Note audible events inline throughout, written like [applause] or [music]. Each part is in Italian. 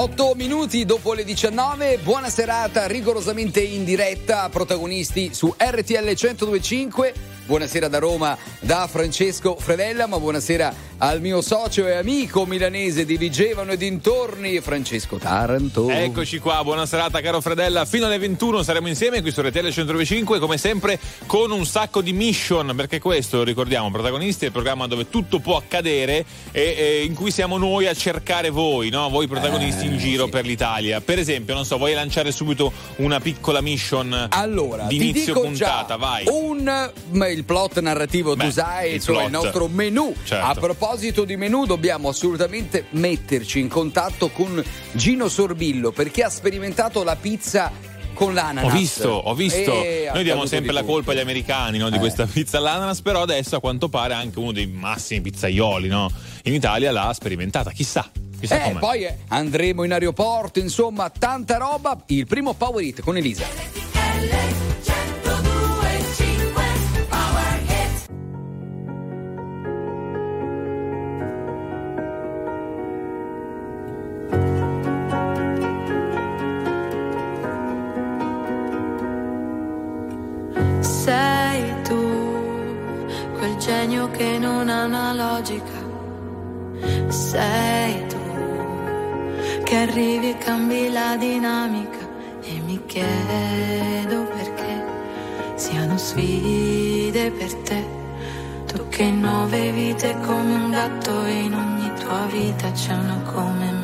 8 minuti dopo le 19, buona serata rigorosamente in diretta, protagonisti su RTL 1025 Buonasera da Roma da Francesco Fredella, ma buonasera al mio socio e amico milanese di Vigevano e dintorni, Francesco Taranto. Eccoci qua, buona serata caro Fredella. Fino alle 21 saremo insieme qui su RTL 105, come sempre con un sacco di mission, perché questo, lo ricordiamo, protagonisti è il programma dove tutto può accadere e, e in cui siamo noi a cercare voi, no? voi protagonisti eh, in giro sì. per l'Italia. Per esempio, non so, vuoi lanciare subito una piccola mission allora, di inizio puntata, vai. Un il plot narrativo Beh, Dusai, il, cioè il nostro menù. Certo. A proposito di menù, dobbiamo assolutamente metterci in contatto con Gino Sorbillo perché ha sperimentato la pizza con l'ananas. Ho visto, ho visto. Noi diamo sempre la colpa agli americani no, di eh. questa pizza all'ananas, però adesso a quanto pare anche uno dei massimi pizzaioli no, in Italia l'ha sperimentata. Chissà. Chissà eh, poi eh, andremo in aeroporto, insomma, tanta roba. Il primo Power It con Elisa. Genio che non ha una logica. Sei tu che arrivi e cambi la dinamica e mi chiedo perché siano sfide per te. Tu che nove vite come un gatto in ogni tua vita c'è una come me.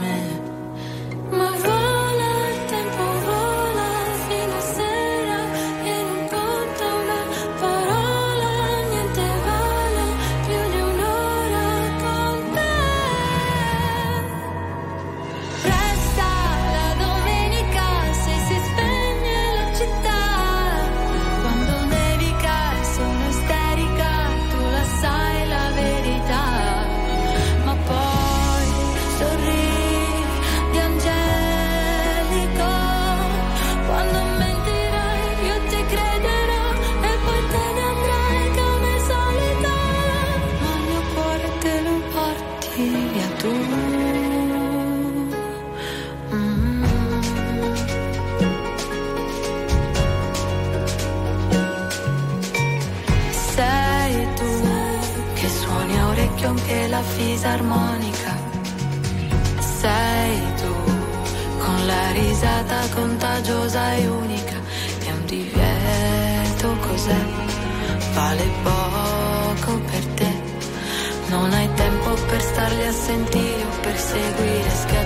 Fisarmonica. Sei tu, con la risata contagiosa e unica. È un divieto, cos'è? Vale poco per te. Non hai tempo per starli a sentire o per seguire, scacci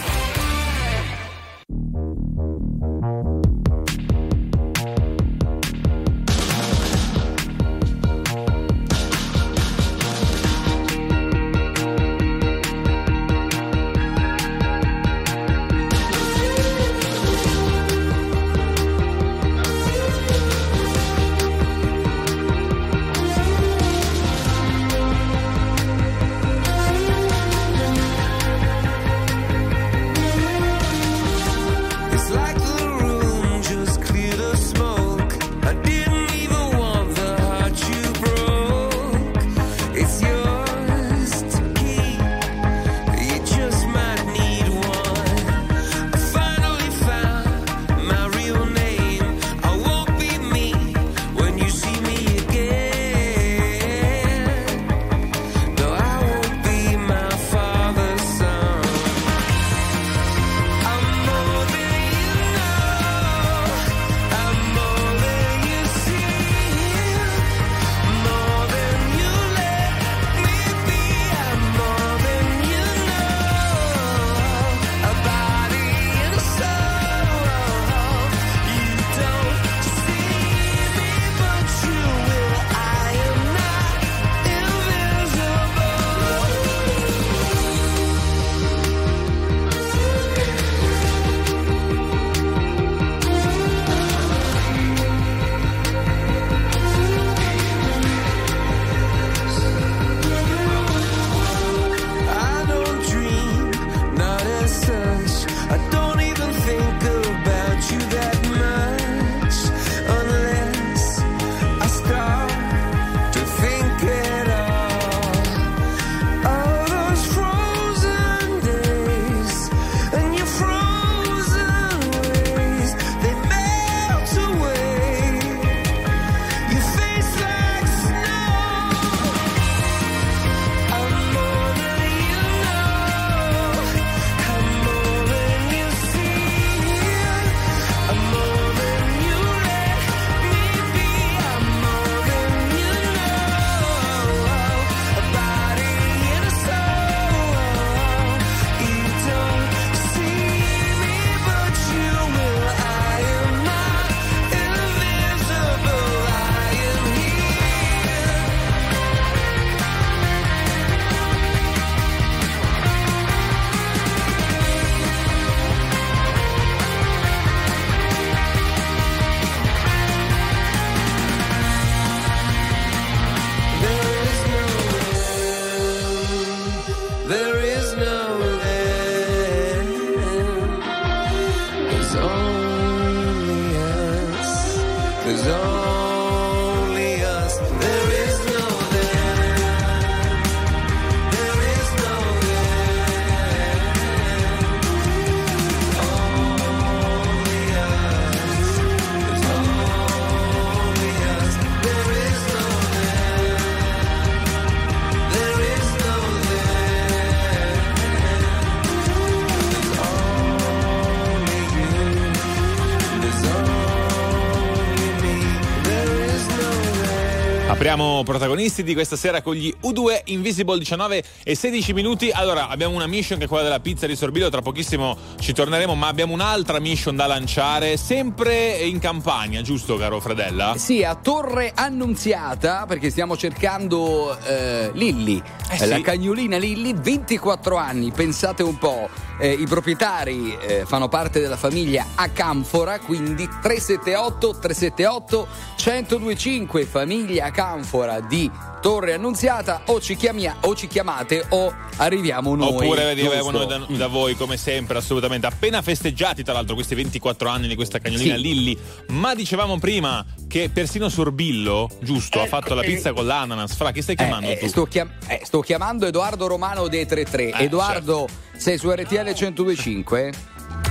Apriamo protagonisti di questa sera con gli U2 Invisible 19 e 16 minuti. Allora, abbiamo una mission che è quella della pizza di Sorbillo, tra pochissimo ci torneremo, ma abbiamo un'altra mission da lanciare, sempre in campagna, giusto caro Fradella? Sì, a Torre Annunziata, perché stiamo cercando eh, Lilli, Eh sì. la cagnolina Lilli, 24 anni, pensate un po', eh, i proprietari eh, fanno parte della famiglia Acanfora, quindi 378 378 1025, famiglia Acanfora di Torre Annunziata, o ci, chiamia- o ci chiamate o arriviamo noi. Oppure avevano da, da voi come sempre, assolutamente. Appena festeggiati, tra l'altro, questi 24 anni di questa cagnolina Sì. Lilli. Ma dicevamo prima che persino Sorbillo, giusto, ha fatto la pizza con l'ananas. Fra, chi stai Eh, chiamando eh, tu? sto, chiam- eh, sto chiamando Edoardo Romano dei 33. Eh, Edoardo, sei su RTL 1025?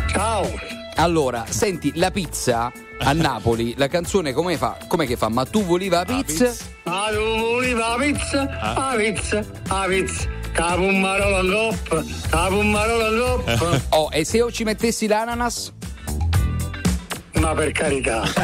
Ciao. Allora, senti, la pizza a Napoli, la canzone come fa? Come che fa? Ma tu voli la pizza? Ah, tu volevi la pizza? Ah. La pizza, la pizza. Capo un marola in coppa, capo un marola in coppa. [laughs] Oh, e se io ci mettessi l'ananas? Ma per carità. [laughs]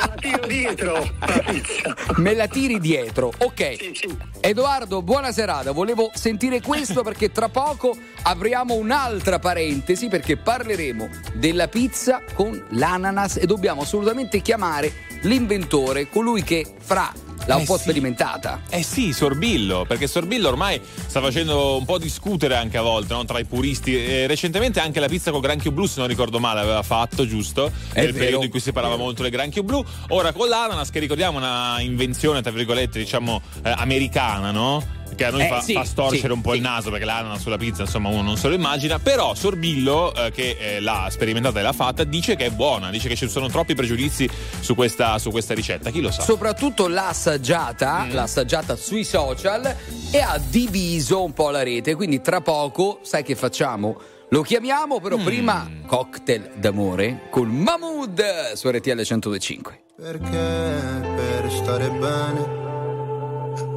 La tiro dietro la pizza. Me la tiri dietro. Ok. Sì, sì. Edoardo, buona serata. Volevo sentire questo perché tra poco apriamo un'altra parentesi perché parleremo della pizza con l'ananas e dobbiamo assolutamente chiamare l'inventore, colui che fra l'ha un Eh po' sì. sperimentata. Eh sì, Sorbillo, perché Sorbillo ormai sta facendo un po' discutere anche a volte no? tra i puristi. Eh, recentemente anche la pizza col granchio blu, se non ricordo male, aveva fatto, giusto? È Nel vero. periodo in cui si parlava molto del granchio blu. Ora con l'ananas, che ricordiamo una invenzione, tra virgolette, diciamo, eh, americana, no? Che a noi Eh, fa, sì, fa storcere sì, un po' sì. il naso perché l'ananas sulla pizza, insomma, uno non se lo immagina. Però Sorbillo, eh, che eh, l'ha sperimentata e l'ha fatta, dice che è buona, dice che ci sono troppi pregiudizi su questa, su questa ricetta. Chi lo sa? Soprattutto l'ha assaggiata, Mm. l'ha assaggiata sui social e ha diviso un po' la rete. Quindi tra poco, sai che facciamo? Lo chiamiamo, Mm. però prima cocktail d'amore con Mahmood su RTL 1025. Perché per stare bene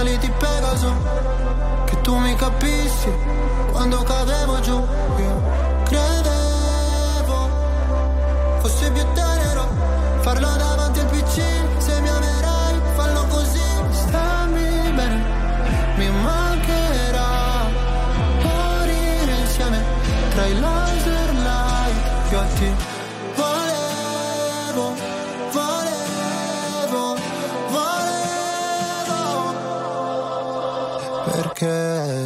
Ali di Pegaso, che tu mi capissi quando cadevo giù. Io credevo fosse più tenero farlo davanti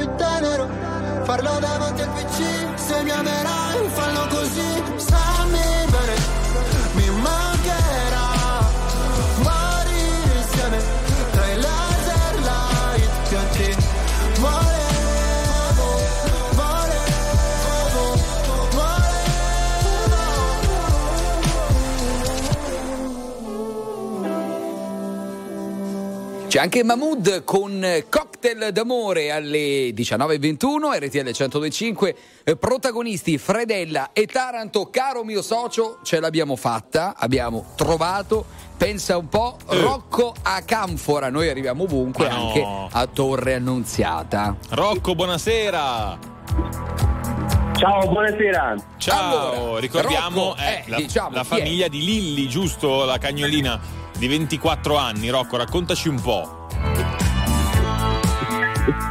più tenero farlo davanti al PC. Se mi amerai, fallo così, stammi bene, mi mancherà morire insieme tra i laser light pianti. Volevo, volevo, C'è anche Mahmood con Cocktail d'amore alle 19.21, RTL 1025, eh, protagonisti Fredella e Taranto, caro mio socio, ce l'abbiamo fatta, abbiamo trovato, pensa un po', Eh. Rocco a Canfora, noi arriviamo ovunque, Ma no. anche a Torre Annunziata. Rocco, buonasera. Ciao, buonasera. Ciao, Allora, ricordiamo Rocco, eh, eh, la, diciamo, la chi è? famiglia di Lilli, giusto? La cagnolina di 24 anni. Rocco, raccontaci un po'.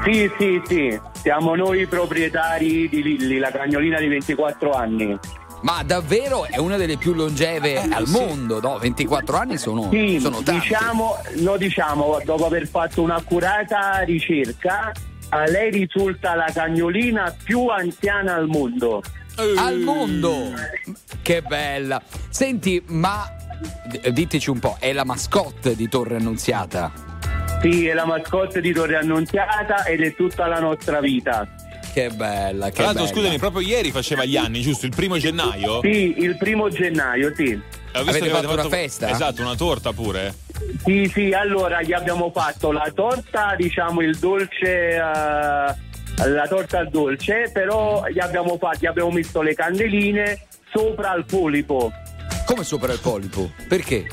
Sì, sì, sì, siamo noi proprietari di Lilli, la cagnolina di 24 anni. Ma davvero è una delle più longeve al mondo, no? 24 anni sono, Sì, sono tanti. diciamo, no, diciamo, dopo aver fatto un'accurata ricerca, a lei risulta la cagnolina più anziana al mondo. al mondo. Che bella. Senti, ma diteci un po', è la mascotte di Torre Annunziata? Sì, è la mascotte di Torre Annunziata ed è tutta la nostra vita. Che bella, che Tra l'altro, bella. scusami, proprio ieri faceva gli anni, giusto? Il primo gennaio? Sì, il primo gennaio, sì. Ho visto Avete che fatto una festa? Esatto, una torta pure. Sì, sì, allora gli abbiamo fatto la torta, diciamo il dolce, eh, la torta al dolce, però gli abbiamo, fatto, gli abbiamo messo le candeline sopra al polipo. Come sopra il polipo? Perché?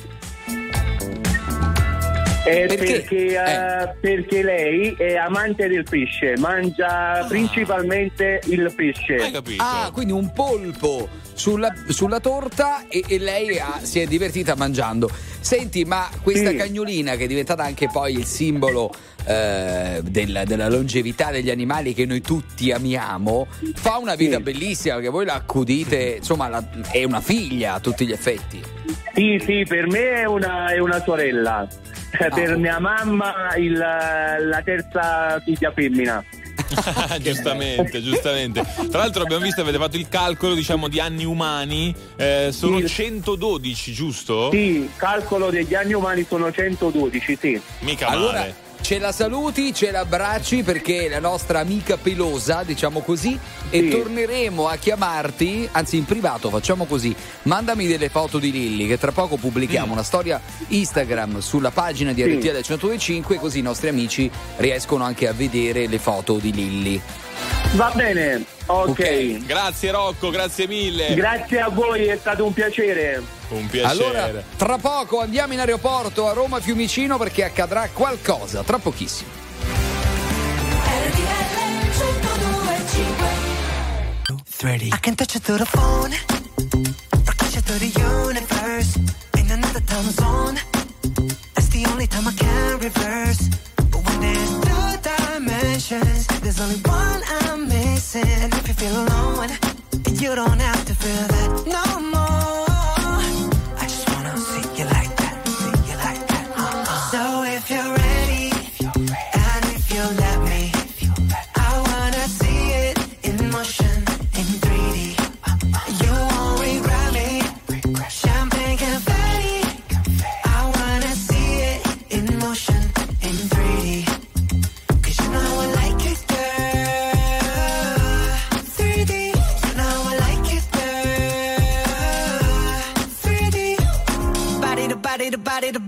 Eh, Perché? Perché, eh, Eh. perché lei è amante del pesce, mangia principalmente il pesce. Hai capito? Ah, quindi un polpo sulla, sulla torta e, e lei ha- si è divertita mangiando. Senti, ma questa Sì. cagnolina che è diventata anche poi il simbolo eh, del- della longevità degli animali che noi tutti amiamo, fa una vita Sì. bellissima perché voi la accudite, insomma, la- è una figlia a tutti gli effetti. Sì, sì, per me è una, è una sorella. per mia mamma il- la terza figlia femmina. [laughs] giustamente, giustamente. Tra l'altro abbiamo visto, avete fatto il calcolo, diciamo, di anni umani. eh, sono Sì. 112, giusto? Sì, calcolo degli anni umani sono 112, sì. Mica Allora, male. Ce la saluti, ce l'abbracci perché è la nostra amica pelosa, diciamo così, e Sì. torneremo a chiamarti, anzi in privato facciamo così, mandami delle foto di Lilli che tra poco pubblichiamo una storia Instagram sulla pagina di Sì. RTL 1025 così i nostri amici riescono anche a vedere le foto di Lilli. Va bene, ok. Ok. Grazie Rocco, grazie mille. Grazie a voi, è stato un piacere. Un piacere. Allora, tra poco andiamo in aeroporto a Roma Fiumicino perché accadrà qualcosa, tra pochissimo. I can touch it through the phone, or catch it through the universe. In another time zone, that's the only time I can reverse. But when there's two dimensions, there's only one. And if you feel alone, you don't have to feel that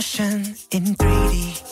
In motion in 3D.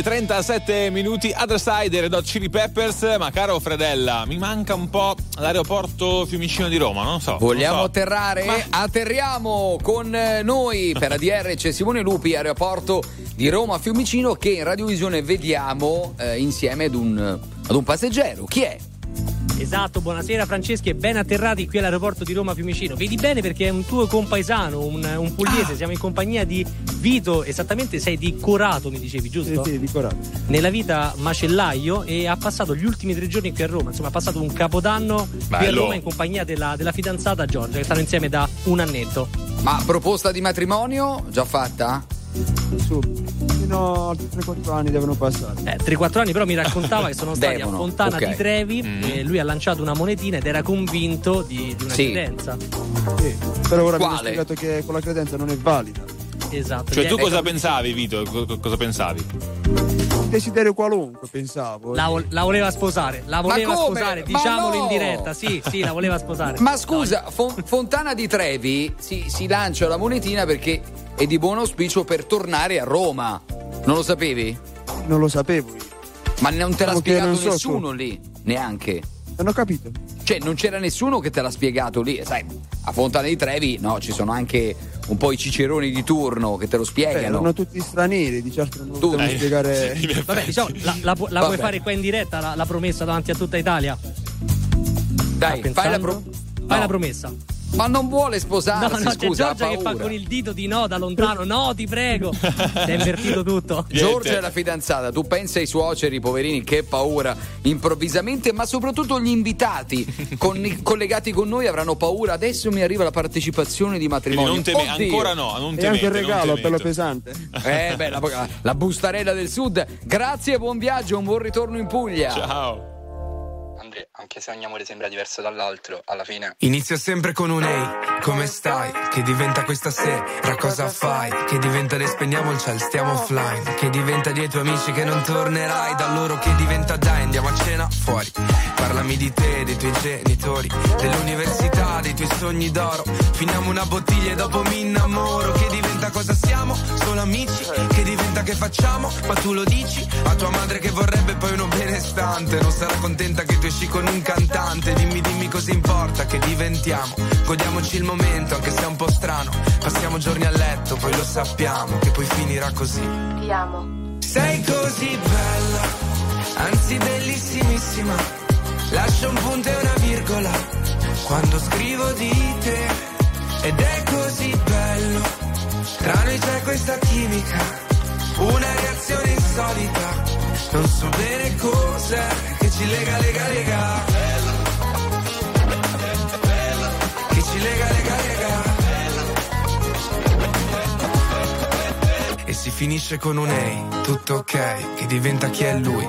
19.37 minuti, Other Side, Red Hot Chili Peppers, ma caro Fredella, mi manca un po' l'aeroporto Fiumicino di Roma, non so. Vogliamo non so. atterrare? Ma- Atterriamo con eh, noi per ADR c'è Simone Lupi, aeroporto di Roma Fiumicino che in radiovisione vediamo eh, insieme ad un, ad un passeggero. Chi è? Esatto, buonasera Franceschi e ben atterrati qui all'aeroporto di Roma Fiumicino. Vedi bene perché è un tuo compaesano, un, un pugliese, siamo in compagnia di Vito, esattamente sei di Corato mi dicevi, giusto? Sì, sì, di coraggio. Nella vita macellaio e ha passato gli ultimi tre giorni qui a Roma, insomma ha passato un capodanno qui a Bello. Roma in compagnia della, della fidanzata Giorgia che stanno insieme da un annetto. Ma proposta di matrimonio già fatta? Su, fino a 3-4 anni devono passare. Eh, 3-4 anni però mi raccontava che sono stati Devono, a Fontana ok. di Trevi Mm. e lui ha lanciato una monetina ed era convinto di, di una Sì. credenza. Sì. Però ora mi hanno Quale? spiegato che quella credenza non è valida. Esatto. Cioè tu cosa pensavi Vito? Co- cosa pensavi? Desiderio qualunque, pensavo. La, vo- la voleva sposare, la voleva sposare, diciamolo no! in diretta. Sì, sì, la voleva sposare. [laughs] Ma scusa, Fon- Fontana di Trevi si, si lancia la monetina perché è di buon auspicio per tornare a Roma. Non lo sapevi? Non lo sapevo io. Ma non te l'ha Diciamo spiegato so nessuno su- lì, neanche. Non ho capito. Cioè, non c'era nessuno che te l'ha spiegato lì. Sai, a Fontana di Trevi, no, ci sono anche un po' i ciceroni di turno che te lo Eh, spiegano. erano tutti stranieri, di certo non Tu- Eh, spiegare. Vabbè, diciamo, la, la la Vabbè. puoi fare qua in diretta, la, la promessa davanti a tutta Italia. Dai, fai la, pro- Fai No. la promessa. Ma non vuole No, sposarsi, no, c'è scusa, ha Giorgia che fa con il dito di no da lontano. No, ti prego. Si è invertito tutto. Giorgia è la fidanzata, tu pensa ai suoceri, poverini, che paura improvvisamente, ma soprattutto gli invitati con- collegati con noi avranno paura. Adesso mi arriva la partecipazione di Quindi matrimonio. non teme- Oddio. ancora no, non E temete, anche il regalo pelo pesante. Eh, beh, la, la bustarella del sud. Grazie, buon viaggio, un buon ritorno in Puglia. Ciao. Andrea, anche se ogni amore sembra diverso dall'altro, alla fine Inizia sempre con un ehi, come stai? Che diventa questa sera, cosa fai? Che diventa le spegniamo il ciel, stiamo offline. Che diventa dei tuoi amici che non tornerai. Da loro che diventa dai, andiamo a cena fuori. Parlami di te, dei tuoi genitori Dell'università, dei tuoi sogni d'oro. Finiamo una bottiglia e dopo mi innamoro. Che diventa cosa siamo? Solo amici Che diventa che facciamo? Ma tu lo dici? A tua madre che vorrebbe poi uno benestante Non sarà contenta che tu esci con un cantante Dimmi, dimmi cosa importa che diventiamo Godiamoci il momento anche se è un po' strano Passiamo giorni a letto, poi lo sappiamo Che poi finirà così Ti amo. sei così bella, anzi bellissimissima. Lascio un punto e una virgola quando scrivo di te. Ed è così bello, tra noi c'è questa chimica, una reazione insolita. Non so bene cos'è che ci lega, lega, lega. Che ci lega, lega, lega. E si finisce con un ehi, tutto ok, che diventa chi è lui,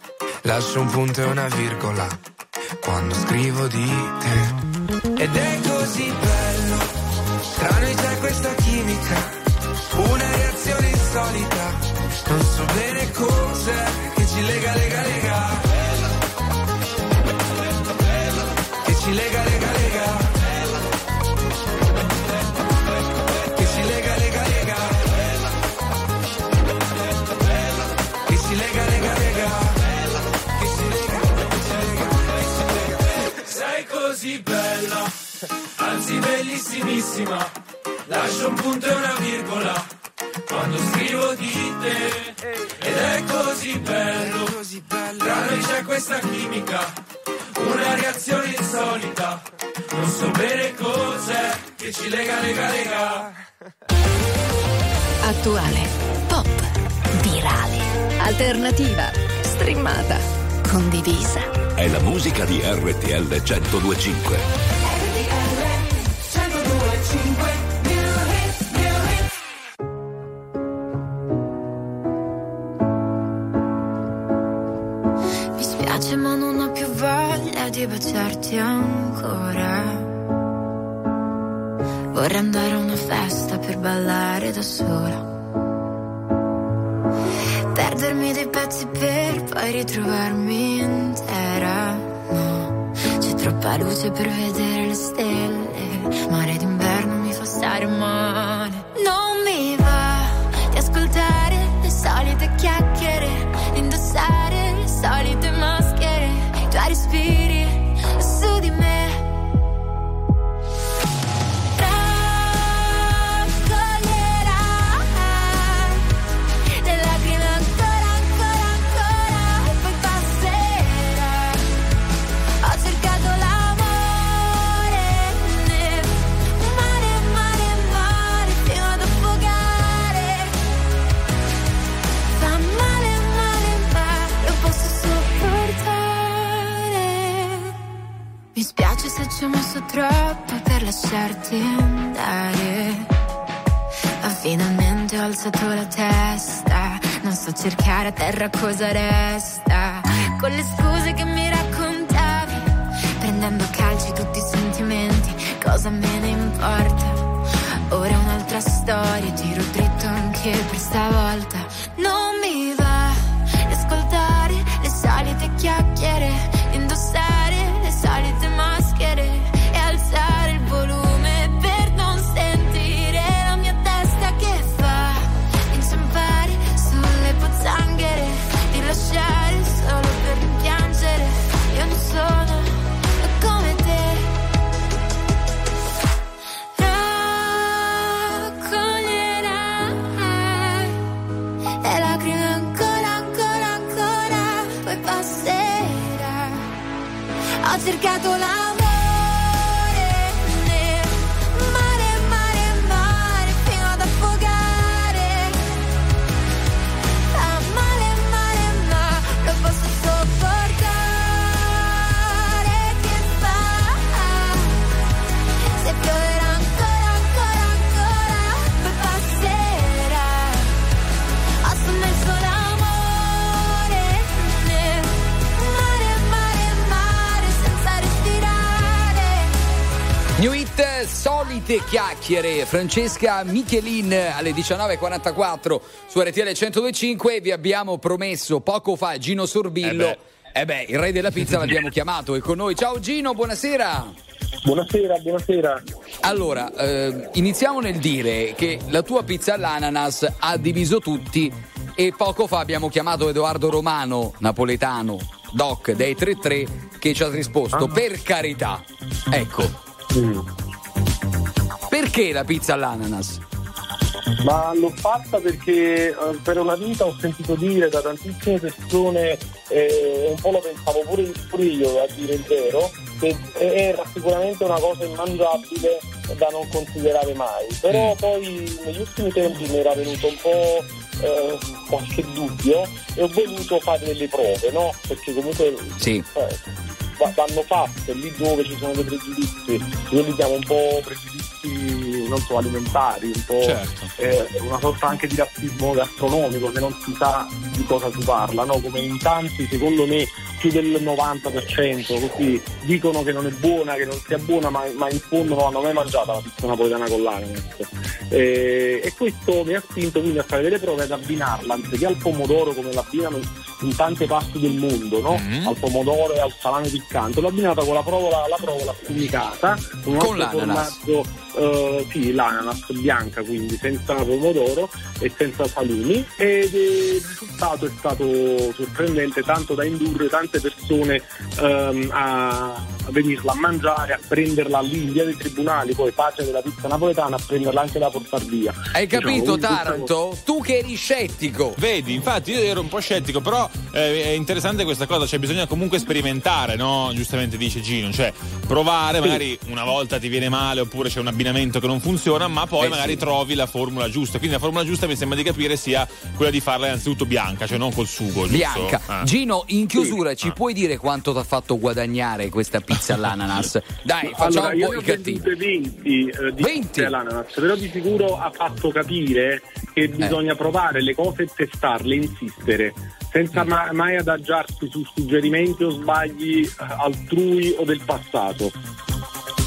Lascio un punto e una virgola quando scrivo di te. Ed è così bello, tra noi c'è questa chimica, una reazione insolita. Non so bene cos'è che ci lega, lega, bellissimissima. Lascio un punto e una virgola quando scrivo di te. Ed è così bello, tra noi c'è questa chimica, una reazione insolita. Non so bene cos'è che ci lega, lega, lega. Attuale, pop, virale, alternativa, streamata, condivisa. È la musica di RTL 1025. Per vedere le stelle. Mare d'inverno mi fa stare terra cosa resta. Chiacchiere. Francesca Michelin alle 19.44 su RTL 102.5. Vi abbiamo promesso poco fa Gino Sorbillo. Eh beh, il re della pizza [laughs] l'abbiamo chiamato. È con noi. Ciao Gino, buonasera. Buonasera, buonasera. Allora, eh, iniziamo nel dire che la tua pizza all'ananas ha diviso tutti e poco fa abbiamo chiamato Edoardo Romano, napoletano, doc dei 33, che ci ha risposto per carità. Ecco. Perché la pizza all'ananas? Ma l'ho fatta perché eh, per una vita ho sentito dire da tantissime persone, eh, un po' lo pensavo pure, pure io a dire il vero, che era sicuramente una cosa immangiabile da non considerare mai. Però poi negli ultimi tempi mi era venuto un po' eh, qualche dubbio e ho voluto fare delle prove, no? Perché comunque Sì. eh, vanno fatte lì dove ci sono dei pregiudizi, noi li chiamo un po' pregiudizi non so, alimentari, un po' Certo. eh, una sorta anche di razzismo gastronomico che non si sa di cosa si parla, no? come in tanti secondo me più del 90% così dicono che non è buona, che non sia buona, ma, ma in fondo non hanno mai mangiato la pizza napoletana con l'ananas. Eh, e questo mi ha spinto quindi a fare delle prove ad abbinarla anziché al pomodoro come l'abbinano in tante parti del mondo, no? Mm-hmm. al pomodoro e al salame piccante, l'ho abbinata con la provola, la provola affumicata, con un Con altro l'ananas. formaggio, eh, sì, l'ananas bianca, quindi senza pomodoro e senza salumi ed il risultato è stato sorprendente tanto da indurre tante persone ehm, a venirla a mangiare, a prenderla lì in via dei tribunali, poi pace della pizza napoletana, a prenderla anche da portar via. Hai capito, Diciamo, quindi questa Taranto? Tu che eri scettico. Vedi, infatti io ero un po' scettico, però eh, è interessante questa cosa, cioè bisogna comunque sperimentare, no? Giustamente dice Gino, cioè provare, magari una volta ti viene male oppure c'è un abbinamento che non funziona, ma poi Eh, magari sì. trovi la formula giusta. Quindi la formula giusta mi sembra di capire sia quella di farla innanzitutto bianca, cioè non col sugo, giusto? Bianca. Ah. Gino, in chiusura ci puoi dire quanto ti ha fatto guadagnare questa pizza all'ananas? Dai, facciamo allora, un po' i cattivi. vendute 20 eh, di 20? pizze all'ananas, però di sicuro ha fatto capire Eh. che bisogna provare le cose e testarle, insistere. senza ma- mai adagiarsi su suggerimenti o sbagli eh, altrui o del passato.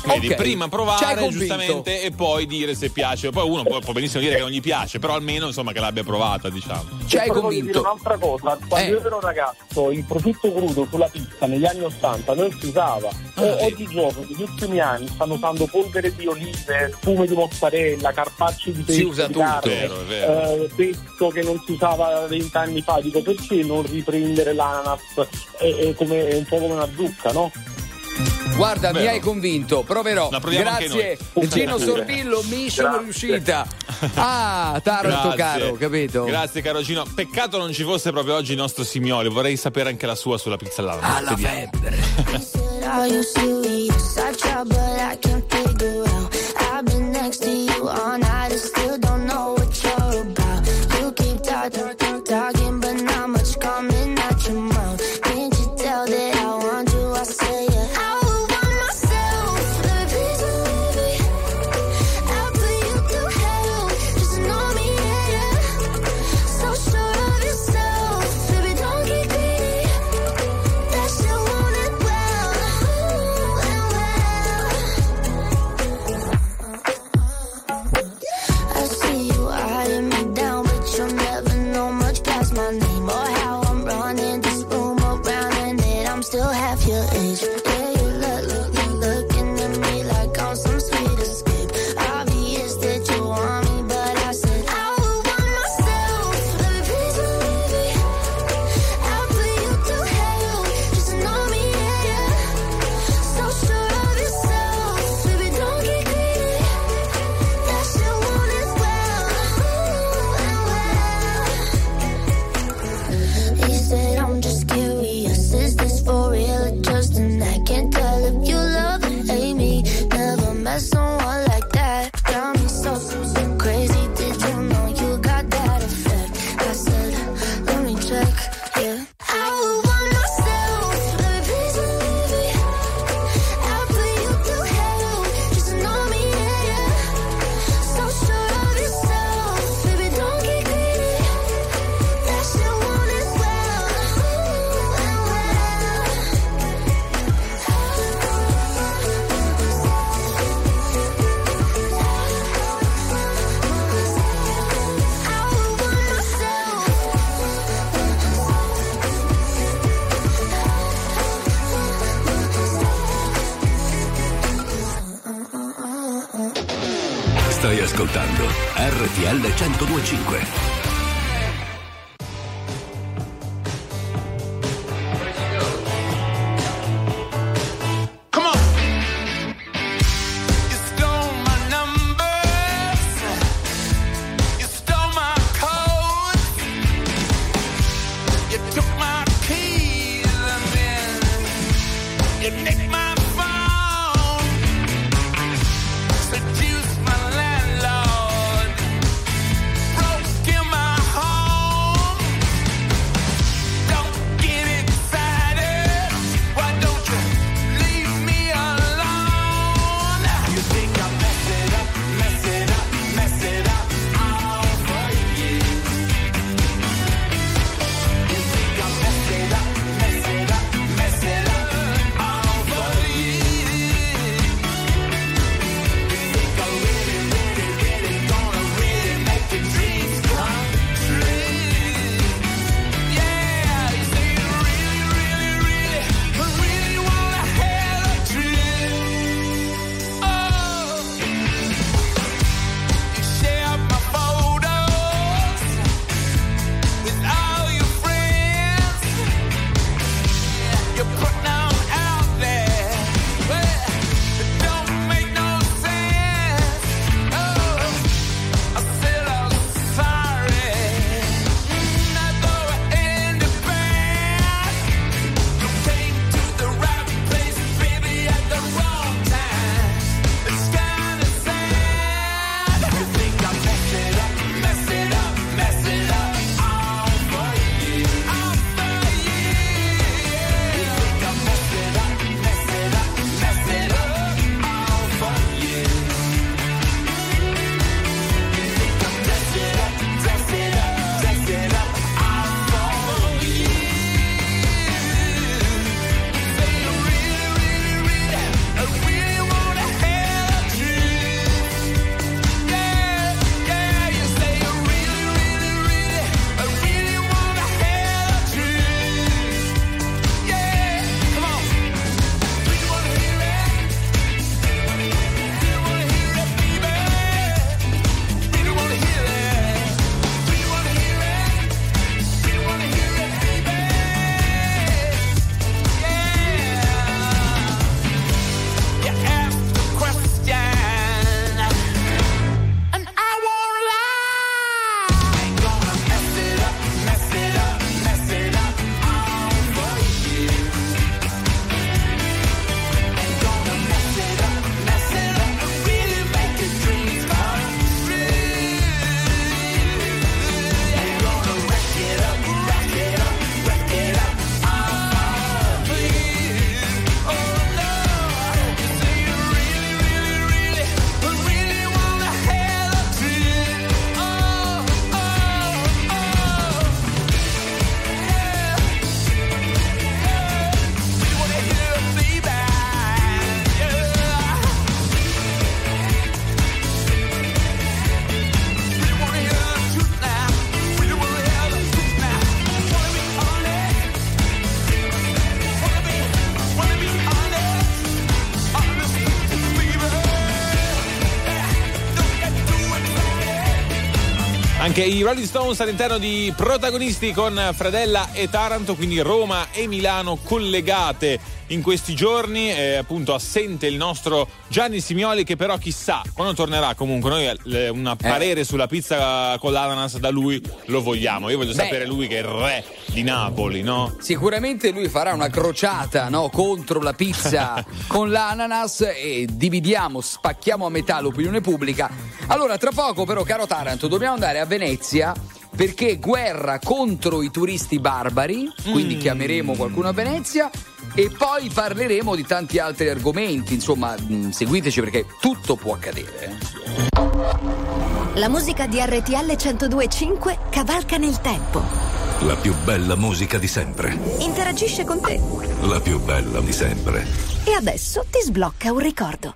Vedi, Ok, prima provare convinto. giustamente e poi dire se piace. Poi uno può, può benissimo dire che non gli piace, però almeno insomma che l'abbia provata, diciamo. Ci hai voglio dire convinto. un'altra cosa, quando Eh. io ero ragazzo il prosciutto crudo sulla pizza negli anni 80 non si usava. O- oggigiorno, negli ultimi anni, stanno usando polvere di olive, spume di mozzarella, carpacci di pesce, Si usa di tutto. carne, Vero, è vero. eh, pesto che non si usava vent'anni fa. Dico perché non riprendere l'ananas è, è come, è un po' come una zucca, no? Guarda, mi Vero. hai convinto, proverò. Grazie. Gino. Sorbillo, mission Grazie. riuscita. [laughs] Ah, Taranto Grazie. caro, capito? Grazie caro Gino. Peccato non ci fosse proprio oggi il nostro Simioli. Vorrei sapere anche la sua sulla pizza all'ananas. Alla Vediamo. febbre. [laughs] Talking, but not much coming out your mouth. Can't you tell that I want you? I say Anche i Rolling Stones all'interno di protagonisti con Fredella e Taranto, quindi Roma e Milano collegate in questi giorni. È appunto assente il nostro Gianni Simioli, che però chissà quando tornerà. Comunque, noi eh, un parere sulla pizza con l'ananas da lui lo vogliamo. Io voglio Beh. sapere lui che è il re di Napoli, no? Sicuramente lui farà una crociata no, contro la pizza [laughs] con l'ananas e dividiamo, spacchiamo a metà l'opinione pubblica. Allora, tra poco, però, caro Taranto, dobbiamo andare a Venezia perché guerra contro i turisti barbari, quindi chiameremo qualcuno a Venezia. E poi parleremo di tanti altri argomenti, insomma, mh, seguiteci perché tutto può accadere. eh. La musica di RTL 1025 cavalca nel tempo. La più bella musica di sempre. Interagisce con te. La più bella di sempre. E adesso ti sblocca un ricordo.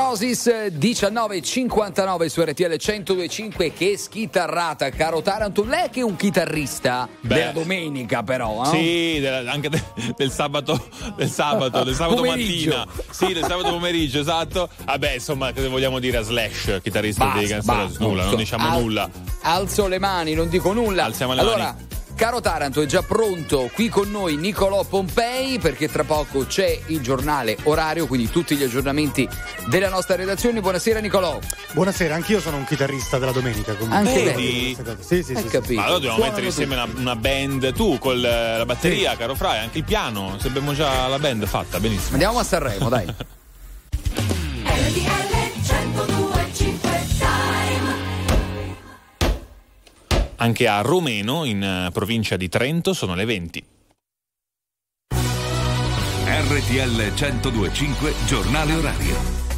Roses eh, 1959 su RTL 1025 che schitarrata caro Taranto lei che è un chitarrista Beh. della domenica però no? Sì, del- anche de- del sabato, del sabato, del sabato mattina. Sì, del sabato pomeriggio, esatto. Vabbè, insomma, cosa vogliamo dire a Slash, chitarrista Basta, di Guns N' basta, Roses? Nulla, non diciamo Al- nulla. alzo le mani non dico nulla Alziamo le allora mani. Caro Taranto, è già pronto qui con noi Nicolò Pompei perché tra poco c'è il giornale orario, quindi tutti gli aggiornamenti della nostra redazione. Buonasera Nicolò. Buonasera, anch'io sono un chitarrista della domenica. Comunque. Anche Vedi? Sì, sì, Hai sì. capito. Ma allora dobbiamo Suonano mettere insieme una, una band. Tu con eh, la batteria, caro Fra, e anche il piano. Se abbiamo già la band fatta, benissimo. Andiamo a Sanremo, dai. [laughs] Anche a Romeno, in eh, provincia di Trento, sono le 20. RTL 1025 Giornale Orario.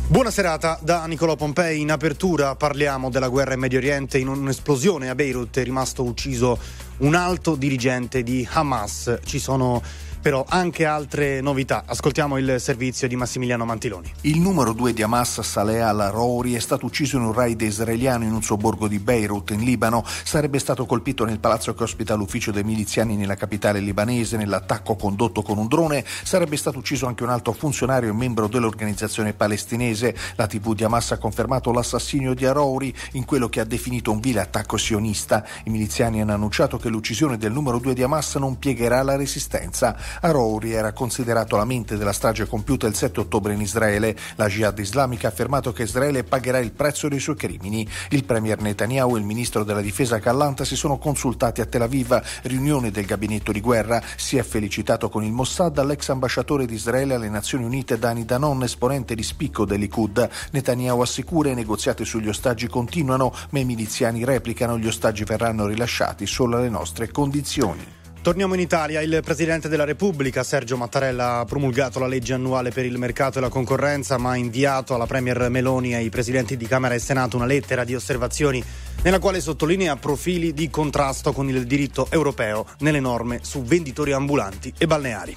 Buona serata da Nicolò Pompei. In apertura parliamo della guerra in Medio Oriente. In un'esplosione a Beirut è rimasto ucciso un alto dirigente di Hamas. Ci sono però anche altre novità. Ascoltiamo il servizio di Massimiliano Mantiloni. Il numero 2 di Hamas, Saleh al-Rouri, è stato ucciso in un raid israeliano in un sobborgo di Beirut, in Libano. Sarebbe stato colpito nel palazzo che ospita l'ufficio dei miliziani nella capitale libanese. Nell'attacco condotto con un drone sarebbe stato ucciso anche un alto funzionario e membro dell'organizzazione palestinese. La TV di Hamas ha confermato l'assassinio di Arouri in quello che ha definito un vile attacco sionista. I miliziani hanno annunciato che l'uccisione del numero 2 di Hamas non piegherà la resistenza. Arouri era considerato la mente della strage compiuta il 7 ottobre in Israele. La Jihad islamica ha affermato che Israele pagherà il prezzo dei suoi crimini. Il premier Netanyahu e il ministro della difesa Callanta si sono consultati a Tel Aviv, riunione del gabinetto di guerra. Si è felicitato con il Mossad l'ex ambasciatore di Israele alle Nazioni Unite Dani Danon, esponente di spicco del Likud. Netanyahu assicura i negoziati sugli ostaggi continuano, ma i miliziani replicano gli ostaggi verranno rilasciati solo alle nostre condizioni. Torniamo in Italia. Il Presidente della Repubblica, Sergio Mattarella, ha promulgato la legge annuale per il mercato e la concorrenza, ma ha inviato alla Premier Meloni e ai Presidenti di Camera e Senato una lettera di osservazioni nella quale sottolinea profili di contrasto con il diritto europeo nelle norme su venditori ambulanti e balneari.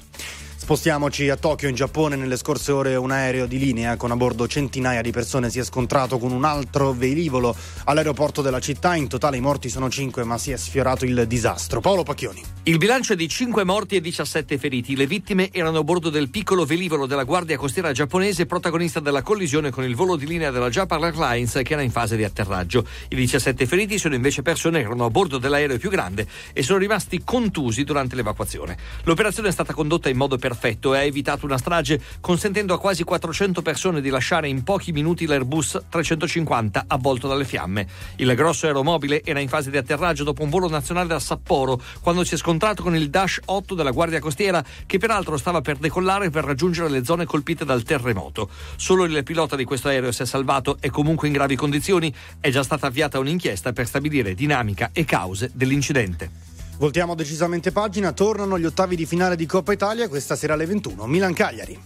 Spostiamoci a Tokyo, in Giappone. Nelle scorse ore un aereo di linea con a bordo centinaia di persone si è scontrato con un altro velivolo all'aeroporto della città. In totale i morti sono 5, ma si è sfiorato il disastro. Paolo Pacchioni. Il bilancio è di 5 morti e 17 feriti. Le vittime erano a bordo del piccolo velivolo della Guardia Costiera giapponese, protagonista della collisione con il volo di linea della Japan Airlines che era in fase di atterraggio. I 17 feriti sono invece persone che erano a bordo dell'aereo più grande e sono rimasti contusi durante l'evacuazione. L'operazione è stata condotta in modo perfetto e ha evitato una strage, consentendo a quasi 400 persone di lasciare in pochi minuti l'Airbus 350 avvolto dalle fiamme. Il grosso aeromobile era in fase di atterraggio dopo un volo nazionale da Sapporo, quando si è scontrato con il Dash 8 della Guardia Costiera, che peraltro stava per decollare per raggiungere le zone colpite dal terremoto. Solo il pilota di questo aereo si è salvato e comunque in gravi condizioni. È già stata avviata un'inchiesta per stabilire dinamica e cause dell'incidente. Voltiamo decisamente pagina, tornano gli ottavi di finale di Coppa Italia questa sera alle 21. Milan-Cagliari.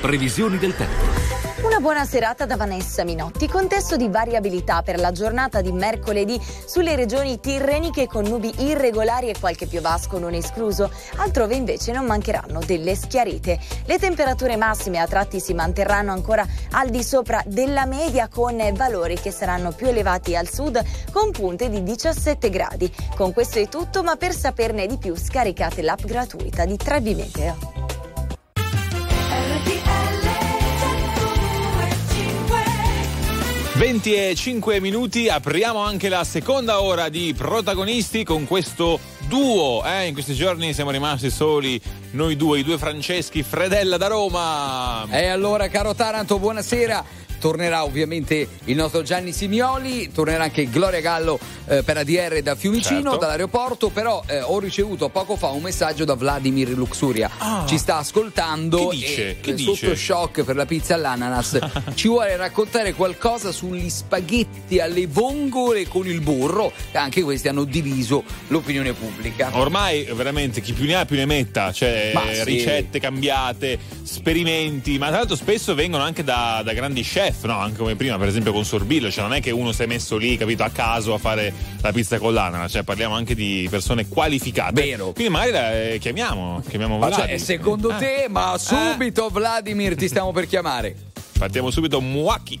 Previsioni del tempo. Una buona serata da Vanessa Minotti. Contesto di variabilità per la giornata di mercoledì sulle regioni tirreniche con nubi irregolari e qualche piovasco non escluso. Altrove invece non mancheranno delle schiarite. Le temperature massime a tratti si manterranno ancora al di sopra della media con valori che saranno più elevati al sud con punte di 17 gradi. Con questo è tutto, ma per saperne di più scaricate l'app gratuita di Trebi Meteo. 20 e 5 minuti, apriamo anche la seconda ora di protagonisti con questo duo. Eh? In questi giorni siamo rimasti soli noi due, i due Franceschi Fredella da Roma. E allora, caro Taranto, buonasera. Tornerà ovviamente il nostro Gianni Simioli, tornerà anche Gloria Gallo eh, per ADR da Fiumicino, Certo. dall'aeroporto, però eh, ho ricevuto poco fa un messaggio da Vladimir Luxuria. Ah. Ci sta ascoltando Che dice? e Che eh, dice? sotto shock per la pizza all'ananas [laughs] ci vuole raccontare qualcosa sugli spaghetti alle vongole con il burro. Anche questi hanno diviso l'opinione pubblica. Ormai veramente chi più ne ha più ne metta, cioè Ma sì. ricette cambiate, sperimenti, ma tra l'altro spesso vengono anche da, da grandi chef, no? Anche come prima, per esempio con Sorbillo, cioè non è che uno si è messo lì, capito, a caso a fare la pizza con l'ananas, cioè parliamo anche di persone qualificate. Vero. Quindi magari la eh, chiamiamo, chiamiamo Ma Vladi. cioè, secondo Eh. te, ma subito Vladimir ti stiamo per chiamare. Partiamo subito, Muaki.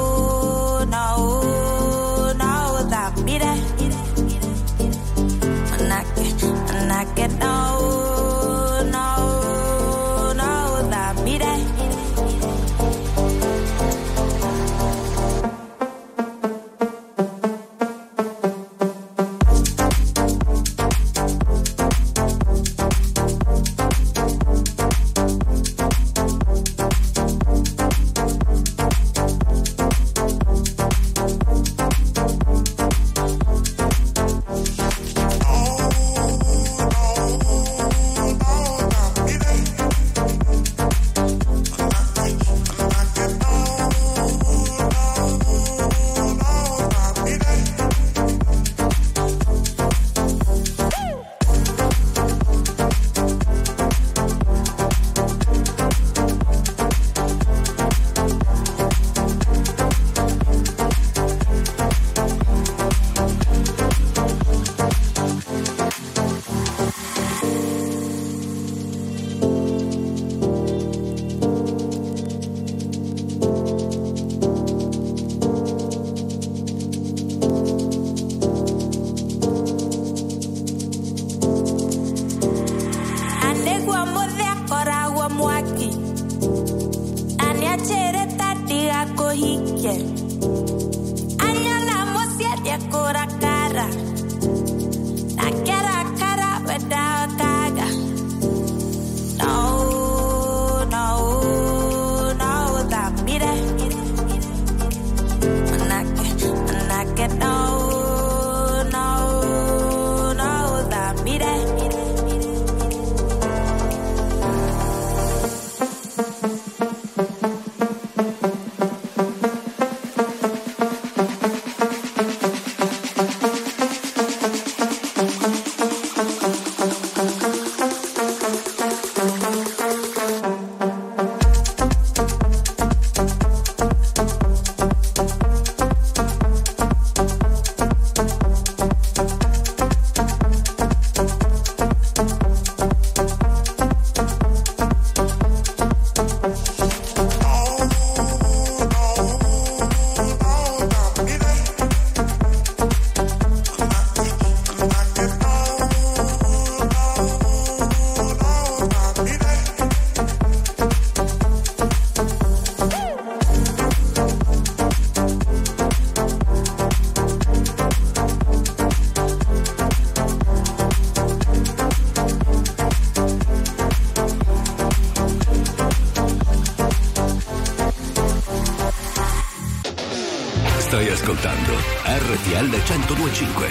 1025.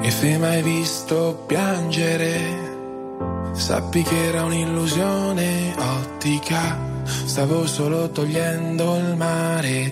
E se mai visto piangere, sappi che era un'illusione ottica. Stavo solo togliendo il mare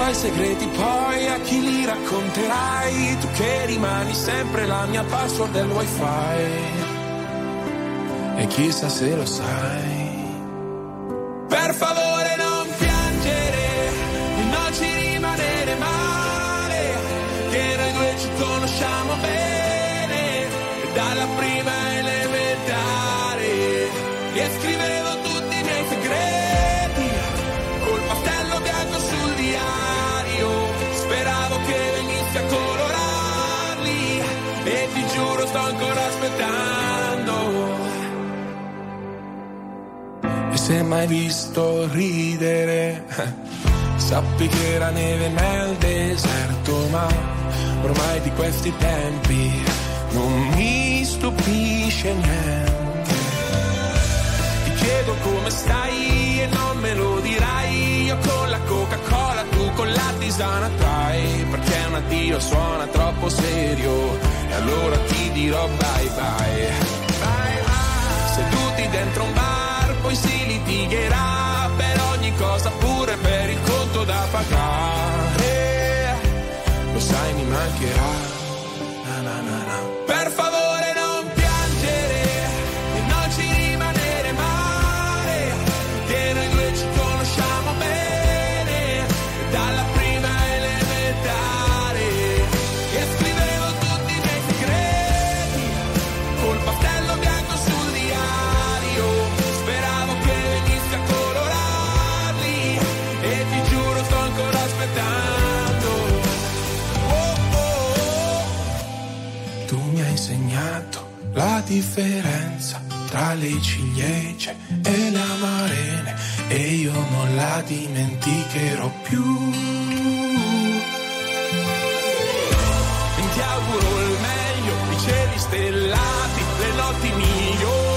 Tuoi segreti poi a chi li racconterai? Tu che rimani sempre la mia password del wifi. E chissà se lo sai. Se mai visto ridere. [laughs] Sappi che era neve nel deserto, ma ormai di questi tempi non mi stupisce niente. Ti chiedo come stai e non me lo dirai. Io con la Coca-Cola, tu con la tisana trai. Perché un addio suona troppo serio. E allora ti dirò bye bye. Bye bye. Seduti dentro un bar, poi si litigherà per ogni cosa, pure per il conto da pagare. Lo sai, mi mancherà. Differenza tra le ciliegie e le amarene e io non la dimenticherò più. Ti auguro il meglio, i cieli stellati, le notti migliori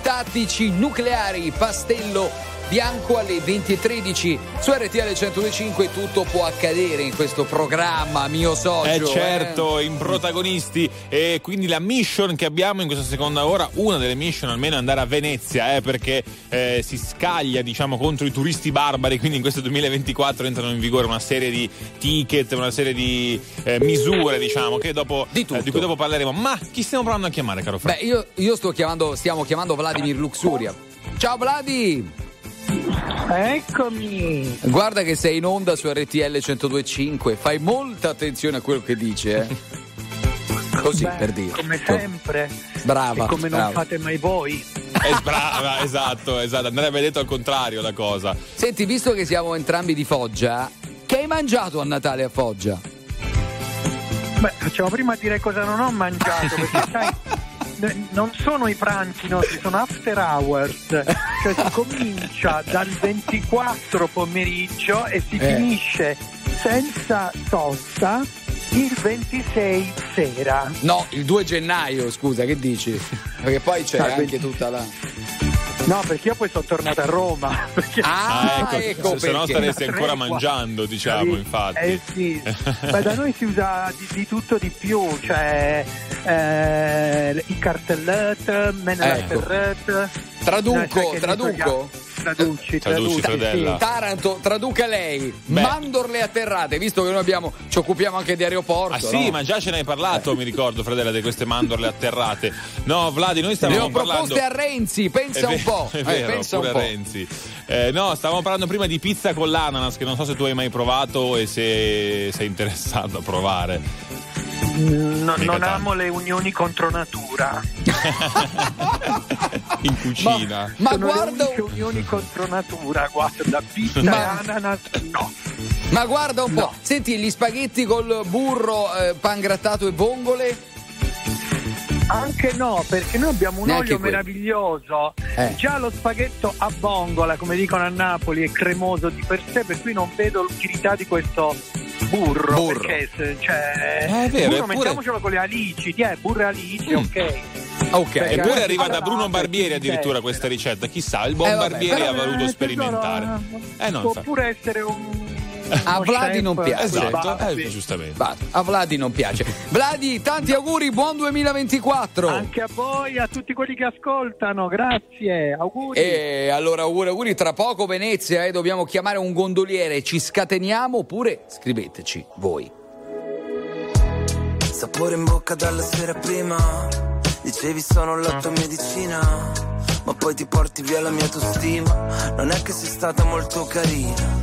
tattici nucleari, pastello bianco alle 20.13 su RTL 102.5 tutto può accadere in questo programma mio socio Eh certo, in protagonisti e quindi la mission che abbiamo in questa seconda ora, una delle mission almeno è andare a Venezia, eh, perché eh, si scaglia diciamo contro i turisti barbari, quindi in questo 2024 entrano in vigore una serie di ticket, una serie di eh, misure diciamo che dopo, eh, di, cui dopo parleremo. Ma chi stiamo provando a chiamare caro Fra? Beh, io, io sto chiamando, stiamo chiamando Vladimir Luxuria. Ciao Vladi! Eccomi! Guarda che sei in onda su RTL 102.5, fai molta attenzione a quello che dice, eh. [laughs] Così Beh, per dire. Come sempre. Brava. E come non brava. fate mai voi. Eh, brava, [laughs] esatto, esatto, andrebbe detto al contrario la cosa. Senti, visto che siamo entrambi di Foggia, che hai mangiato a Natale a Foggia? Beh, facciamo prima dire cosa non ho mangiato, perché [laughs] sai, n- non sono i pranzi nostri, sono after hours. Cioè si comincia dal 24 pomeriggio e si Eh. finisce senza sosta il 26 sera. No, il 2 gennaio, scusa, che dici? Perché poi c'è Ah, anche quindi- tutta la. No, perché io poi sono tornato a Roma. [laughs] perché- Ah, Ah, ecco, se, se no staresti ancora mangiando, diciamo, infatti. Eh sì, [laughs] Beh, da noi si usa di, di tutto di più, cioè eh, i cartellette, mena Ecco. Traduco, traduco? Traduci, Traduci, traduci. Fredella. Taranto, traduca lei. Beh. Mandorle atterrate, visto che noi abbiamo, ci occupiamo anche di aeroporto. Ah sì, no? ma già ce ne hai parlato, mi ricordo, Fredella, di queste mandorle atterrate. No, Vladi, noi Le stavamo ho proposte parlando... a Renzi, pensa È un ve- po'. [laughs] È eh, vero, pensa pure un po'. Renzi. Eh, no, stavamo parlando prima di pizza con l'ananas, che non so se tu hai mai provato e se sei interessato a provare. No- non tanto. amo le unioni contro natura. [laughs] In cucina. Ma Sono guarda le unioni contro natura, guarda, pizza Ma- e ananas, no. Ma guarda un po', senti gli spaghetti col burro, eh, pan grattato e vongole. Anche no, perché noi abbiamo un Neanche olio quello. meraviglioso. Eh. Già lo spaghetto a bongola, come dicono a Napoli, è cremoso di per sé, per cui non vedo l'utilità di questo burro. Burro. Perché se- cioè, Eh, è vero, burro eppure- mettiamocelo con le alici, eh, burro e alici, ok. Ok. Perché Eppure arriva da Bruno Barbieri addirittura questa ricetta. Chissà, il buon Eh, vabbè, Barbieri ha voluto Eh, sperimentare. tesoro, Eh no, può infatti. pure essere un. A Vladi non piace. Esatto, Barbie. eh, giustamente. Va, a Vladi non piace. Vladi, tanti auguri, buon 2024. Anche a voi, a tutti quelli che ascoltano, grazie, auguri. E allora auguri, auguri, tra poco Venezia, eh, dobbiamo chiamare un gondoliere, ci scateniamo oppure scriveteci voi. Sapore in bocca dalla sera prima. Dicevi sono la tua medicina, ma poi ti porti via la mia autostima. Non è che sei stata molto carina.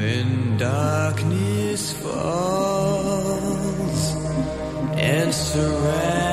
When darkness falls and surrounds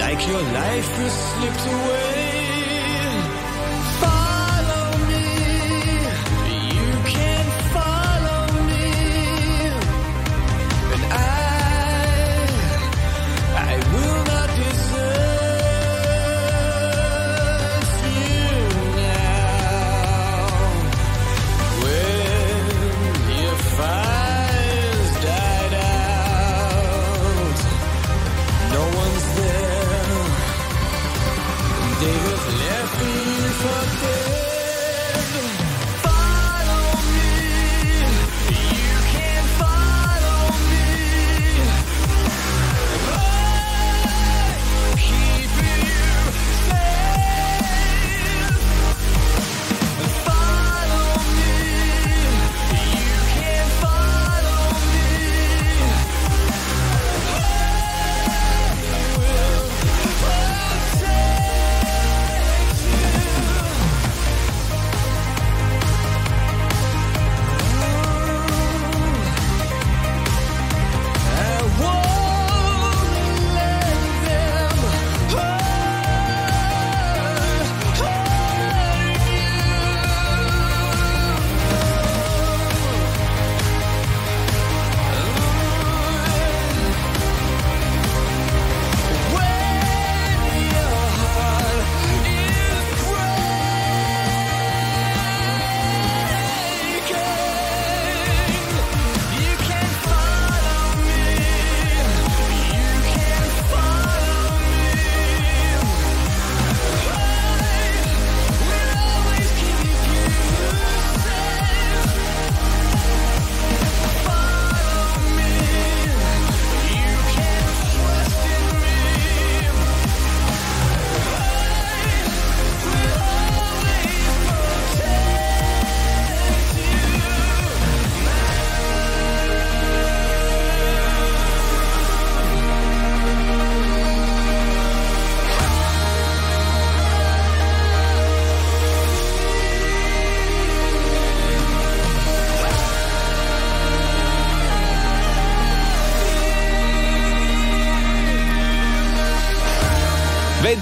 like your life has slipped away.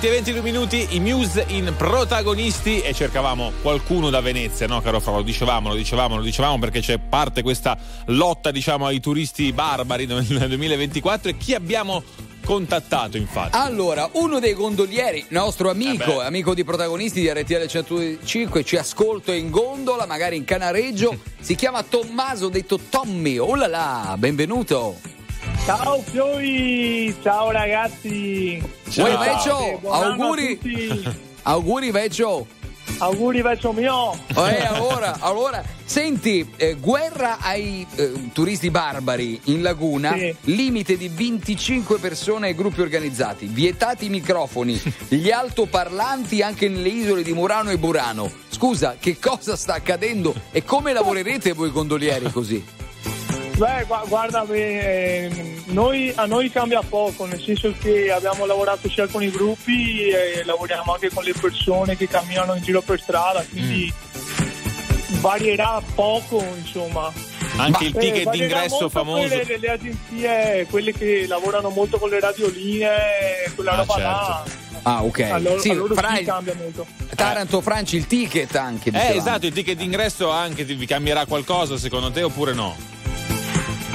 20 e 22 minuti, i Muse in protagonisti e cercavamo qualcuno da Venezia, no caro Fra? Lo dicevamo, lo dicevamo, lo dicevamo perché c'è parte questa lotta diciamo ai turisti barbari nel 2024 e chi abbiamo contattato infatti? Allora, uno dei gondolieri, nostro amico, Eh amico di protagonisti di RTL 105, ci ascolta in gondola, magari in Canareggio, [laughs] si chiama Tommaso, detto Tommy. Oh là là, benvenuto. Ciao Fioi, ciao ragazzi. Uè, Vecchio, auguri. [laughs] Auguri Vecchio. Auguri Vecchio mio. Eh, allora, allora, senti, eh, guerra ai eh, turisti barbari in laguna, Sì. limite di 25 persone ai gruppi organizzati, vietati i microfoni, gli altoparlanti anche nelle isole di Murano e Burano. Scusa, che cosa sta accadendo e come lavorerete voi gondolieri così? Beh, gua- guarda, beh, noi, a noi cambia poco, nel senso che abbiamo lavorato sia con i gruppi e lavoriamo anche con le persone che camminano in giro per strada, quindi varierà poco, insomma. Anche il ticket varierà d'ingresso famoso. Quelle, delle agenzie, quelle che lavorano molto con le radioline, quella Ah, roba certo. là. Ah, ok. A loro, Sì, a loro fra sì cambia molto. Taranto Franci, il ticket anche. Eh esatto, il ticket d'ingresso anche vi cambierà qualcosa secondo te oppure no?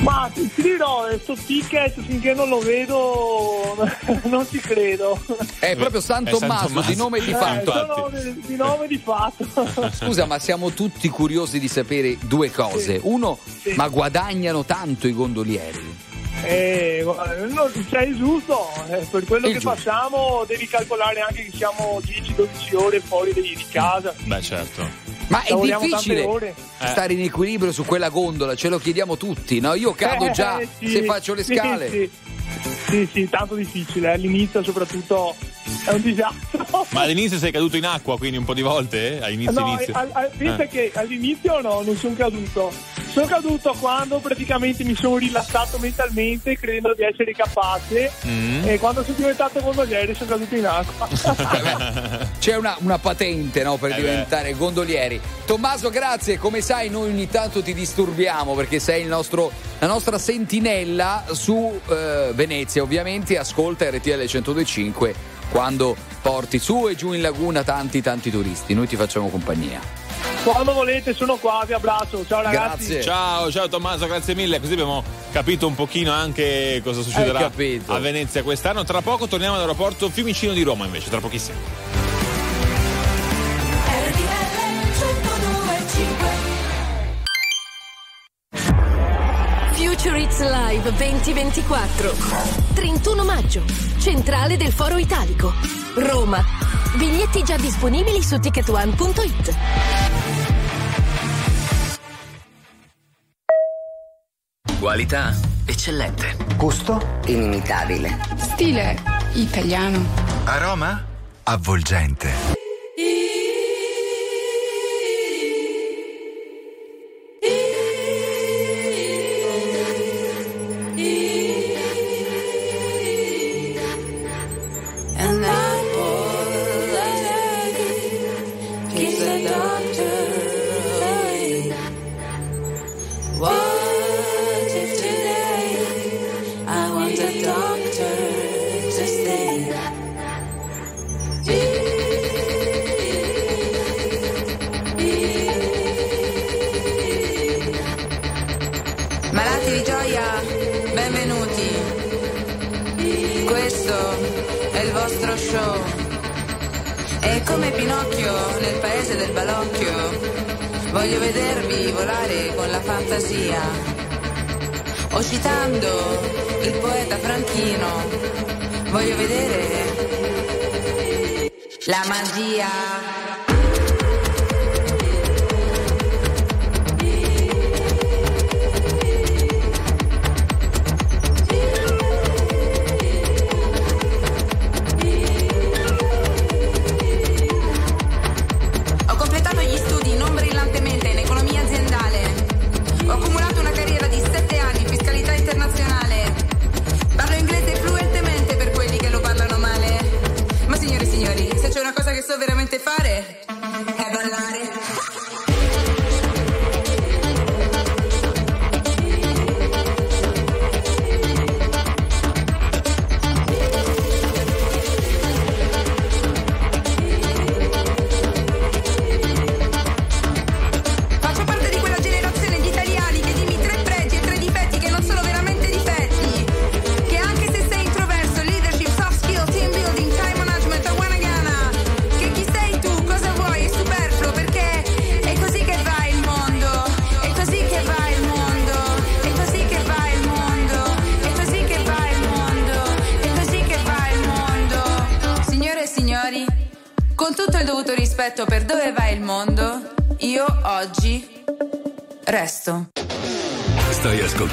Ma ti, ti dirò, questo ticket finché non lo vedo [laughs] non ci credo. È proprio San Tommaso, di nome e di Eh, fatto. sono di, di nome e di fatto. [laughs] Scusa, ma siamo tutti curiosi di sapere due cose. Uno, ma guadagnano tanto i gondolieri? Eh, non sei giusto, eh, per quello Il che giusto. facciamo devi calcolare anche che siamo 10-12 ore fuori di, di casa. Beh certo. Ma è difficile ore. stare in equilibrio su quella gondola, ce lo chiediamo tutti, no? Io cado Eh, già eh, sì, se faccio le scale. Sì, sì, sì, tanto difficile, eh. all'inizio soprattutto è un disastro. [laughs] Ma all'inizio sei caduto in acqua quindi un po' di volte? Eh? All'inizio No, inizio. al- al- Eh. che all'inizio no, non sono caduto. Sono caduto quando praticamente mi sono rilassato mentalmente credendo di essere capace Mm. e quando sono diventato gondoliere sono caduto in acqua. [laughs] C'è una, una patente no, per Eh beh. diventare gondolieri. Tommaso, grazie. Come sai, noi ogni tanto ti disturbiamo perché sei il nostro- la nostra sentinella su eh, Venezia. Ovviamente ascolta RTL 1025 quando porti su e giù in laguna tanti tanti turisti. Noi ti facciamo compagnia. Quando volete sono qua, vi abbraccio. Ciao ragazzi. Grazie. Ciao, ciao Tommaso, grazie mille. Così abbiamo capito un pochino anche cosa succederà a Venezia quest'anno. Tra poco torniamo all'aeroporto Fiumicino di Roma invece, tra pochissimo. Future It's Live 2024. 31 maggio. Centrale del Foro Italico. Roma. Biglietti già disponibili su ticketone.it. Qualità eccellente. Gusto? Inimitabile. Stile italiano. Aroma avvolgente. Malati di gioia, benvenuti. Questo è il vostro show. E come Pinocchio nel paese del balocchio, voglio vedervi volare con la fantasia. O citando il poeta Franchino, voglio vedere la magia.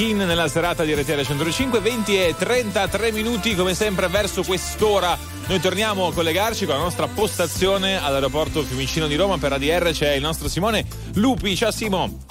Anche i Kin nella serata di RTL 105, 20 e 33 minuti come sempre verso quest'ora. Noi torniamo a collegarci con la nostra postazione all'aeroporto Fiumicino di Roma per ADR c'è il nostro Simone Lupi. Ciao Simo.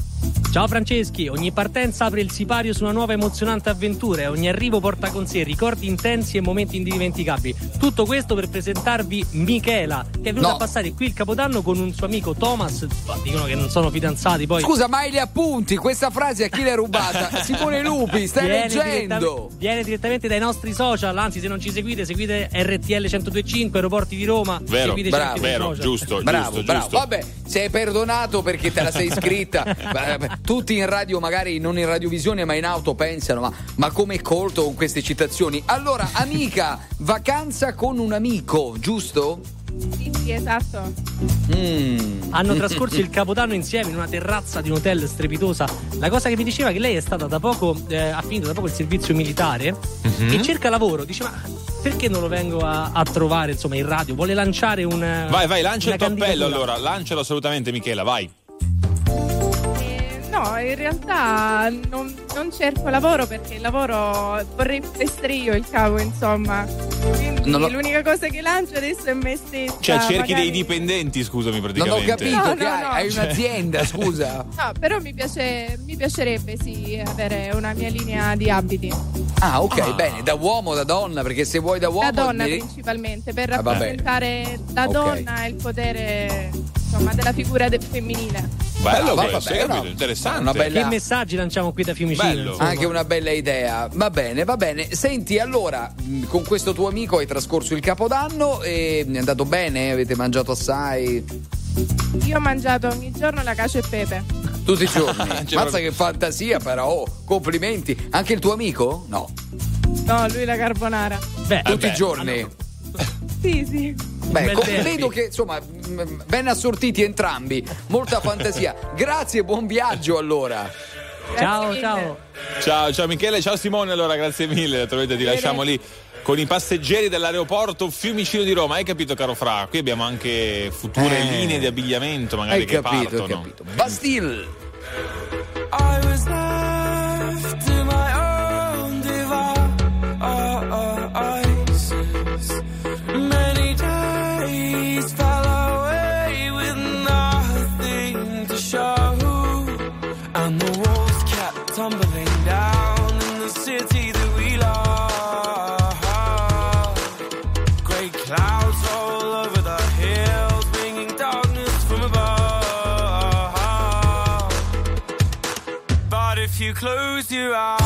Ciao Franceschi, ogni partenza apre il sipario su una nuova emozionante avventura e ogni arrivo porta con sé ricordi intensi e momenti indimenticabili. Tutto questo per presentarvi Michela, che è venuta No. a passare qui il Capodanno con un suo amico Thomas. Ma Dicono che non sono fidanzati poi. Scusa, ma hai gli appunti? Questa frase a chi l'hai rubata? [laughs] Simone Lupi, stai Viene leggendo. direttamente- Viene direttamente dai nostri social, anzi se non ci seguite, seguite RTL 1025, Aeroporti di Roma. Vero, seguiteci bravo, vero, giusto, Bravo, giusto, bravo. giusto. Vabbè, sei perdonato perché te la sei iscritta. [laughs] Tutti in radio, magari non in radiovisione, ma in auto pensano: ma, ma come è colto con queste citazioni? Allora, amica, [laughs] vacanza con un amico, giusto? Sì, sì, esatto. Mm. Hanno trascorso il [laughs] capodanno insieme in una terrazza di un hotel strepitosa. La cosa che mi diceva è che lei è stata da poco, eh, ha finito da poco il servizio militare Mhm. e cerca lavoro. Dice, ma perché non lo vengo a, a trovare insomma in radio? Vuole lanciare un. Vai, vai, lancia il tuo appello allora, lancialo assolutamente Michela, vai. No, in realtà non, non cerco lavoro perché il lavoro vorrei essere io il capo, insomma. Quindi lo- l'unica cosa che lancio adesso è me stessa. Cioè, cerchi magari- dei dipendenti, scusami, Non ho praticamente. capito No, che no, hai, no. hai Cioè- un'azienda, [laughs] scusa. No, però mi, piace, mi piacerebbe sì avere una mia linea di abiti. Ah, ok, bene, da uomo, da donna, perché se vuoi da uomo... Da donna devi- principalmente, per Ah, rappresentare la Ok. donna e il potere insomma, della figura de- femminile. Bello Va- questo, vabbè, no. Interessante. Una bella- Che messaggi lanciamo qui da Fiumicino? Anche una bella idea. Va bene, va bene. Senti, allora, mh, con questo tuo amico hai trascorso il capodanno e è andato bene? Avete mangiato assai? Io ho mangiato ogni giorno la cacio e pepe. Tutti i [laughs] giorni. Mazza che fantasia però, oh, complimenti. Anche il tuo amico? No. No, lui la carbonara. Beh, Tutti i beh, giorni. Sì, sì. Beh, bel co- derby. vedo che insomma, ben assortiti entrambi. Molta fantasia. [laughs] Grazie, buon viaggio allora. Ciao, ciao. Ciao, ciao Michele, ciao Simone, allora grazie mille, naturalmente ti lasciamo lì con i passeggeri dell'aeroporto Fiumicino di Roma. Hai capito caro Fra? Qui abbiamo anche future Eh. linee di abbigliamento magari Hai che capito, hai partono. capito. Bastille. I was left close your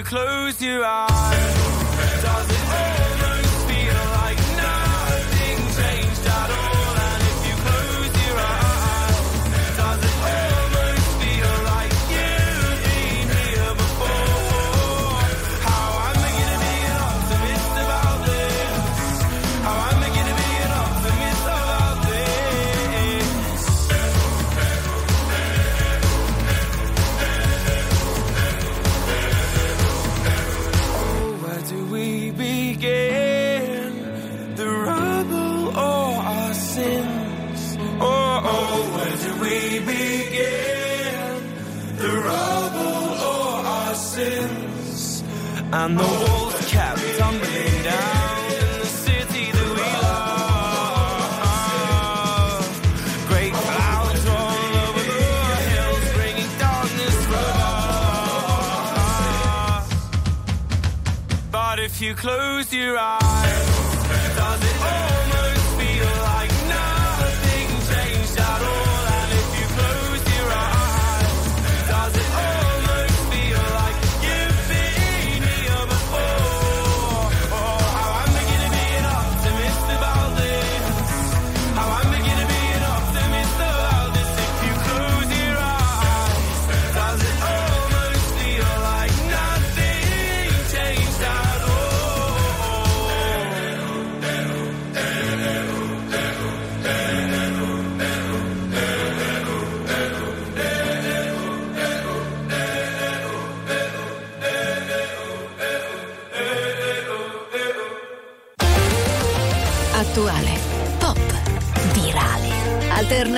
you close your eyes, And the walls kept tumbling down in the city that we love. Great clouds over the hills, bringing darkness above. But if you close your eyes,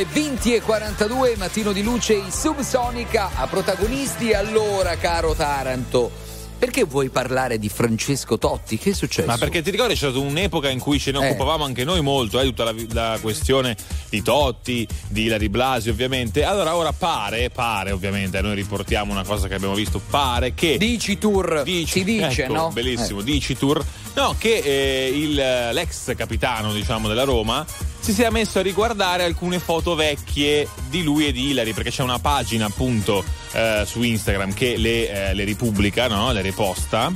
Alle 20.42, mattino di luce, i Subsonica a protagonisti. Allora, caro Taranto, perché vuoi parlare di Francesco Totti? Che è successo? Ma perché ti ricordi c'è stata un'epoca in cui ce ne Eh. occupavamo anche noi molto, eh, tutta la, la questione di Totti, di Ilari Blasi ovviamente. Allora ora pare, pare ovviamente, noi riportiamo una cosa che abbiamo visto, pare che... Dici tour, si dice, ecco, no? Bellissimo, Eh. dici tour. No, che eh, il, l'ex capitano diciamo della Roma si sia messo a riguardare alcune foto vecchie di lui e di Ilari, perché c'è una pagina appunto eh, su Instagram che le, eh, le ripubblica, no? le riposta.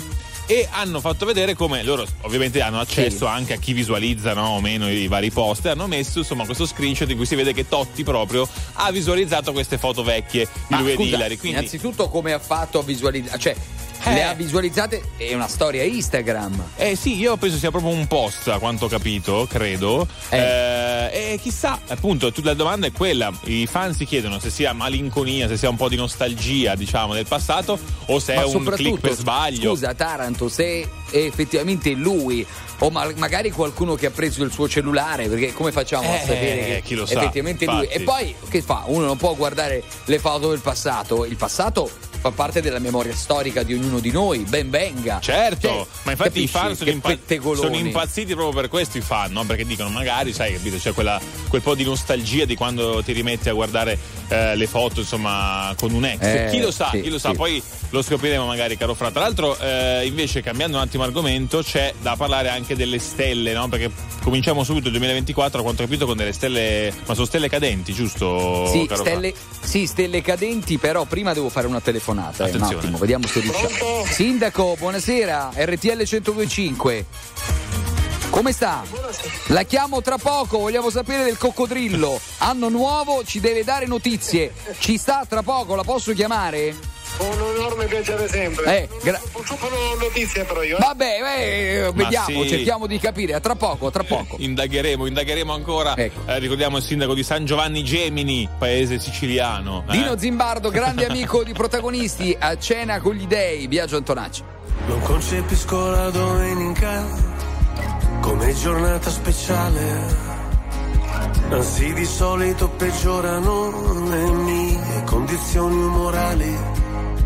E hanno fatto vedere come loro ovviamente hanno accesso Sì. anche a chi visualizza no, o meno i vari post e hanno messo insomma questo screenshot in cui si vede che Totti proprio ha visualizzato queste foto vecchie di Ma lui e di scusa, Ilari. Quindi innanzitutto come ha fatto a visualizzare? Cioè, Eh. le ha visualizzate, è una storia Instagram. Eh sì, io penso sia proprio un post, a quanto ho capito, credo. Eh, e chissà, appunto, la domanda è quella: i fan si chiedono se sia malinconia, se sia un po' di nostalgia, diciamo, del passato, o se Ma è un click per sbaglio. Scusa, Taranto, se è effettivamente lui o ma- magari qualcuno che ha preso il suo cellulare, perché come facciamo a Eh, sapere che chi lo sa, effettivamente lui? infatti. E poi che fa? Uno non può guardare le foto del passato, il passato fa parte della memoria storica di ognuno di noi, ben venga. Certo, Cioè, ma infatti i capisci? fan sono, impa- sono impazziti proprio per questo i fan, no? Perché dicono magari, sai, capito, c'è quella- quel po' di nostalgia di quando ti rimetti a guardare eh, le foto, insomma, con un ex. Eh, chi lo sa, sì, chi lo sa, sì. poi lo scopriremo magari, caro Fra. Tra l'altro, eh, invece, cambiando un attimo argomento, c'è da parlare anche delle stelle, no? Perché cominciamo subito il 2024, a quanto ho capito, con delle stelle, ma sono stelle cadenti, giusto? Sì stelle, sì, stelle cadenti, però prima devo fare una telefonata. Eh, un attimo, vediamo se riusciamo. Sindaco, buonasera, RTL 1025. Come sta? La chiamo tra poco, vogliamo sapere del coccodrillo. Anno nuovo, ci deve dare notizie. Ci sta tra poco, la posso chiamare? Un enorme piacere sempre. Eh, gra- Purtroppo non ho notizie però io. eh. Vabbè, eh, vediamo, sì. cerchiamo di capire. A tra poco, a tra poco. Indagheremo, indagheremo ancora. Ecco. Eh, ricordiamo il sindaco di San Giovanni Gemini, paese siciliano. eh. Dino Zimbardo, grande amico di protagonisti, a cena con gli dei, Biagio Antonacci. Non concepisco la domenica come giornata speciale. Anzi, di solito peggiorano le mie condizioni umorali.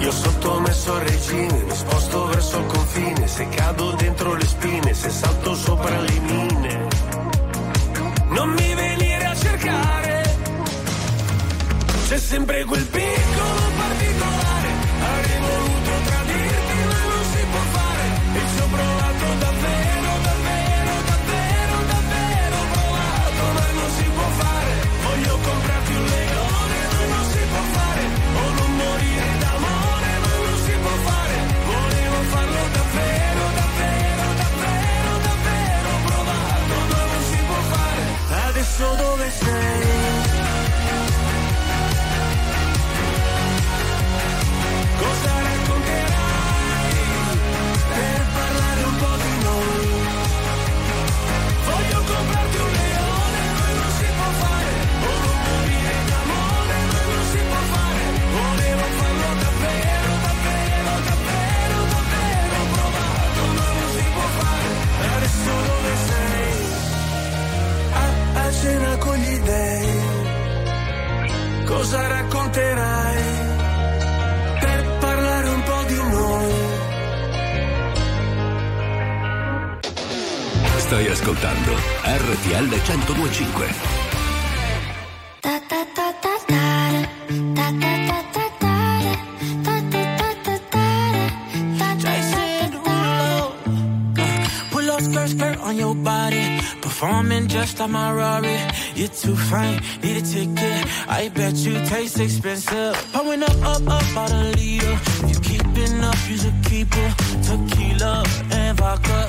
io sottomesso a regine, mi sposto verso il confine, se cado dentro le spine, se salto sopra le mine. Non mi venire a cercare, c'è sempre quel piccolo particolare, avrei voluto tradurre. posto dove sei RTL 1025. Skirt, skirt on your body, performing just like my Rari. You're too fine, need a ticket. I bet you taste expensive. Pouring up, up, up, out a leader. You keeping up, you should keep it. Tequila and vodka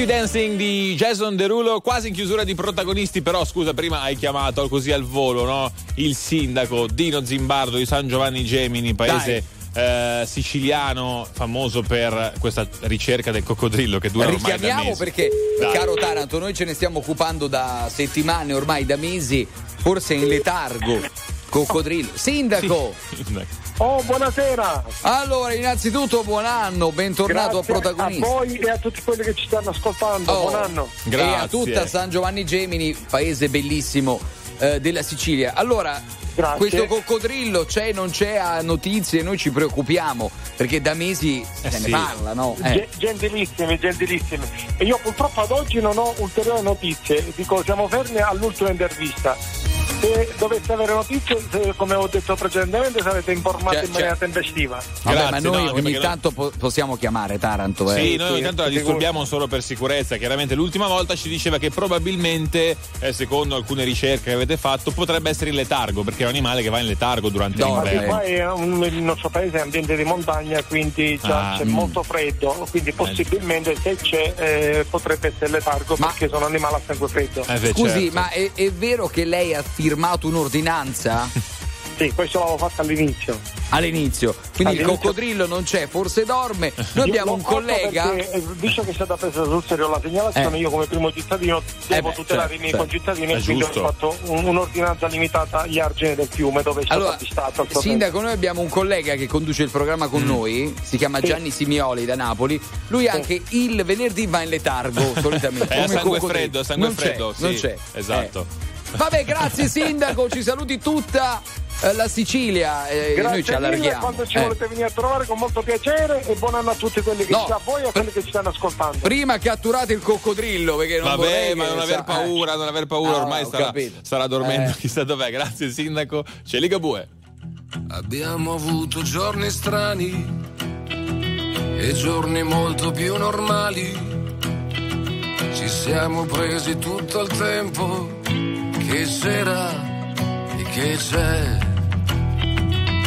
You Dancing di Jason Derulo, quasi in chiusura di protagonisti, però scusa, prima hai chiamato così al volo, no? Il sindaco Dino Zimbardo di San Giovanni Gemini, paese. Eh, siciliano famoso per questa ricerca del coccodrillo che dura Richiamiamo ormai perché, Dai. caro Taranto, noi ce ne stiamo occupando da settimane, ormai da mesi, forse in letargo. [laughs] Coccodrillo. Sindaco! Sì. Oh, buonasera! Allora, innanzitutto buon anno, bentornato Grazie a protagonista. A voi e a tutti quelli che ci stanno ascoltando, Oh, buon anno. E a tutta San Giovanni Gemini, paese bellissimo eh, della Sicilia. Allora, Grazie. questo coccodrillo c'è, non c'è a notizie, noi ci preoccupiamo perché da mesi se ne sì. parla, no? Eh. Ge- Gentilissimi, gentilissimi. E io purtroppo ad oggi non ho ulteriori notizie, dico siamo fermi all'ultima intervista. Se doveste avere notizie, se- come ho detto precedentemente, sarete informati Cioè, in maniera cioè- tempestiva. Vabbè, Grazie, ma no, noi anche ogni tanto po- possiamo chiamare Taranto. Eh. Sì, noi ogni tanto la disturbiamo solo per sicurezza. Chiaramente l'ultima volta ci diceva che probabilmente, eh, secondo alcune ricerche che avete fatto, potrebbe essere in letargo, perché è un animale che va in letargo durante Ma l'inverno. un- il nostro paese è ambiente di montagna, quindi già Ah, c'è mm. molto freddo, quindi possibilmente se c'è eh, potrebbe essere letargo perché sono animale a sangue freddo. Eh, Scusi, certo. ma è, è vero che lei ha firmato un'ordinanza? [laughs] Sì, questo l'avevo fatto all'inizio. All'inizio. Quindi il All'inizio. coccodrillo non c'è, forse dorme. Noi abbiamo un collega. perché, eh, visto che è stata presa sul serio la segnalazione, Eh. io come primo cittadino devo beh, tutelare certo, i miei certo. concittadini e quindi ho fatto un- un'ordinanza limitata agli argini del fiume dove è stato Allora, avvistato. al suo Sindaco, noi abbiamo un collega che conduce il programma con noi, si chiama Sì. Gianni Simioli da Napoli. Lui anche il venerdì va in letargo, solitamente. È come sangue coccodrillo. freddo, sangue non freddo, C'è, sì, non c'è. esatto. Eh. Vabbè, grazie Sindaco, ci saluti tutta eh, la Sicilia. eh, Grazie noi ci mille, allarghiamo. quando ci Eh. volete venire a trovare con molto piacere e buon anno a tutti quelli che No. a voi e a quelli che ci stanno ascoltando. Prima catturate il coccodrillo, perché non Vabbè, ma non aver sa- paura, non aver paura, Ah, ormai capito. starà dormendo, Eh. chissà dov'è. Grazie Sindaco. C'è Ligabue. Abbiamo avuto giorni strani e giorni molto più normali. Ci siamo presi tutto il tempo che c'era e che c'è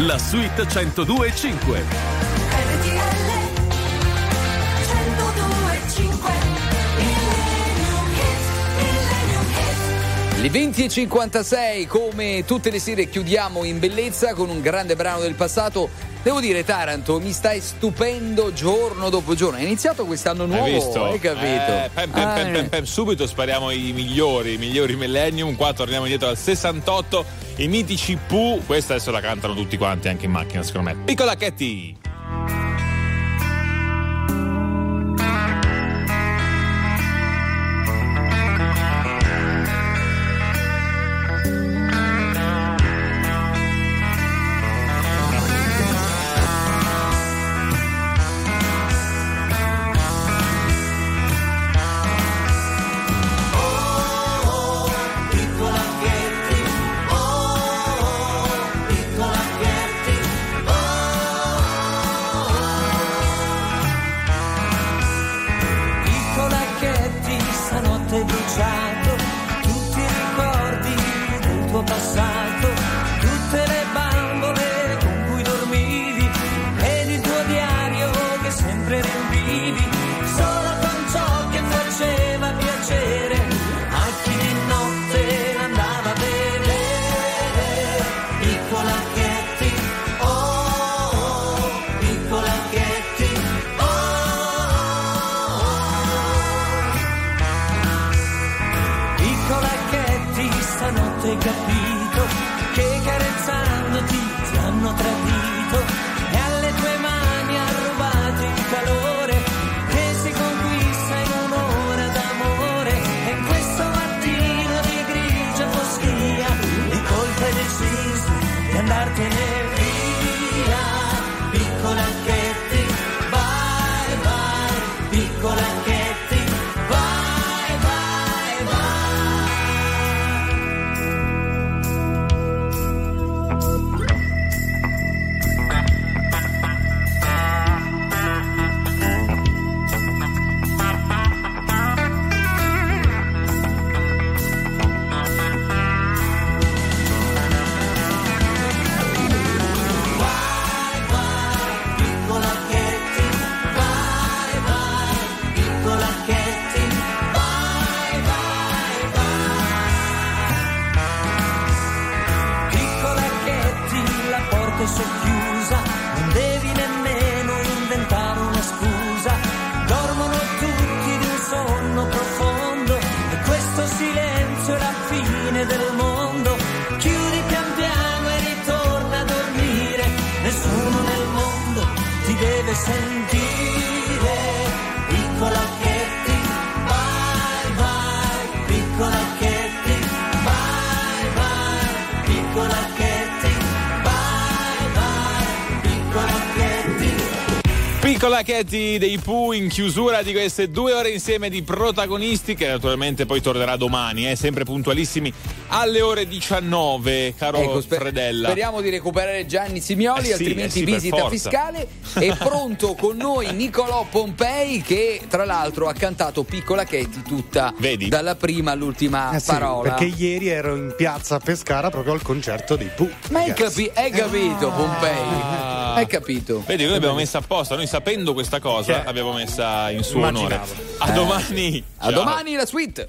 la suite 102.5. Le 20 e 56, come tutte le sere, chiudiamo in bellezza con un grande brano del passato. Devo dire, Taranto, mi stai stupendo giorno dopo giorno. È iniziato quest'anno nuovo, Hai visto? hai capito? Eh, pem, pem, Ah, pem, pem, pem. Subito spariamo i migliori, i migliori Millennium. Qua torniamo indietro al 68. I mitici Pooh. Questa adesso la cantano tutti quanti anche in macchina, secondo me. Piccola Katy. Piccola Katy dei Pooh in chiusura di queste due ore insieme di protagonisti che naturalmente poi tornerà domani, eh, sempre puntualissimi alle ore 19, caro Ecco, sper- Fredella. Speriamo di recuperare Gianni Simioli, Eh sì, altrimenti eh sì, visita fiscale. È [laughs] pronto con noi Nicolò Pompei che tra l'altro ha cantato Piccola Katy tutta dalla prima all'ultima Eh sì, parola. perché ieri ero in piazza a Pescara proprio al concerto dei Pooh. Ma hai, capi- hai capito Pompei? Ah. Hai capito? Vedi, noi l'abbiamo messa apposta, noi sapendo questa cosa Che? l'abbiamo messa in suo onore. Immaginavo. A Eh. domani. A Ciao. domani la suite.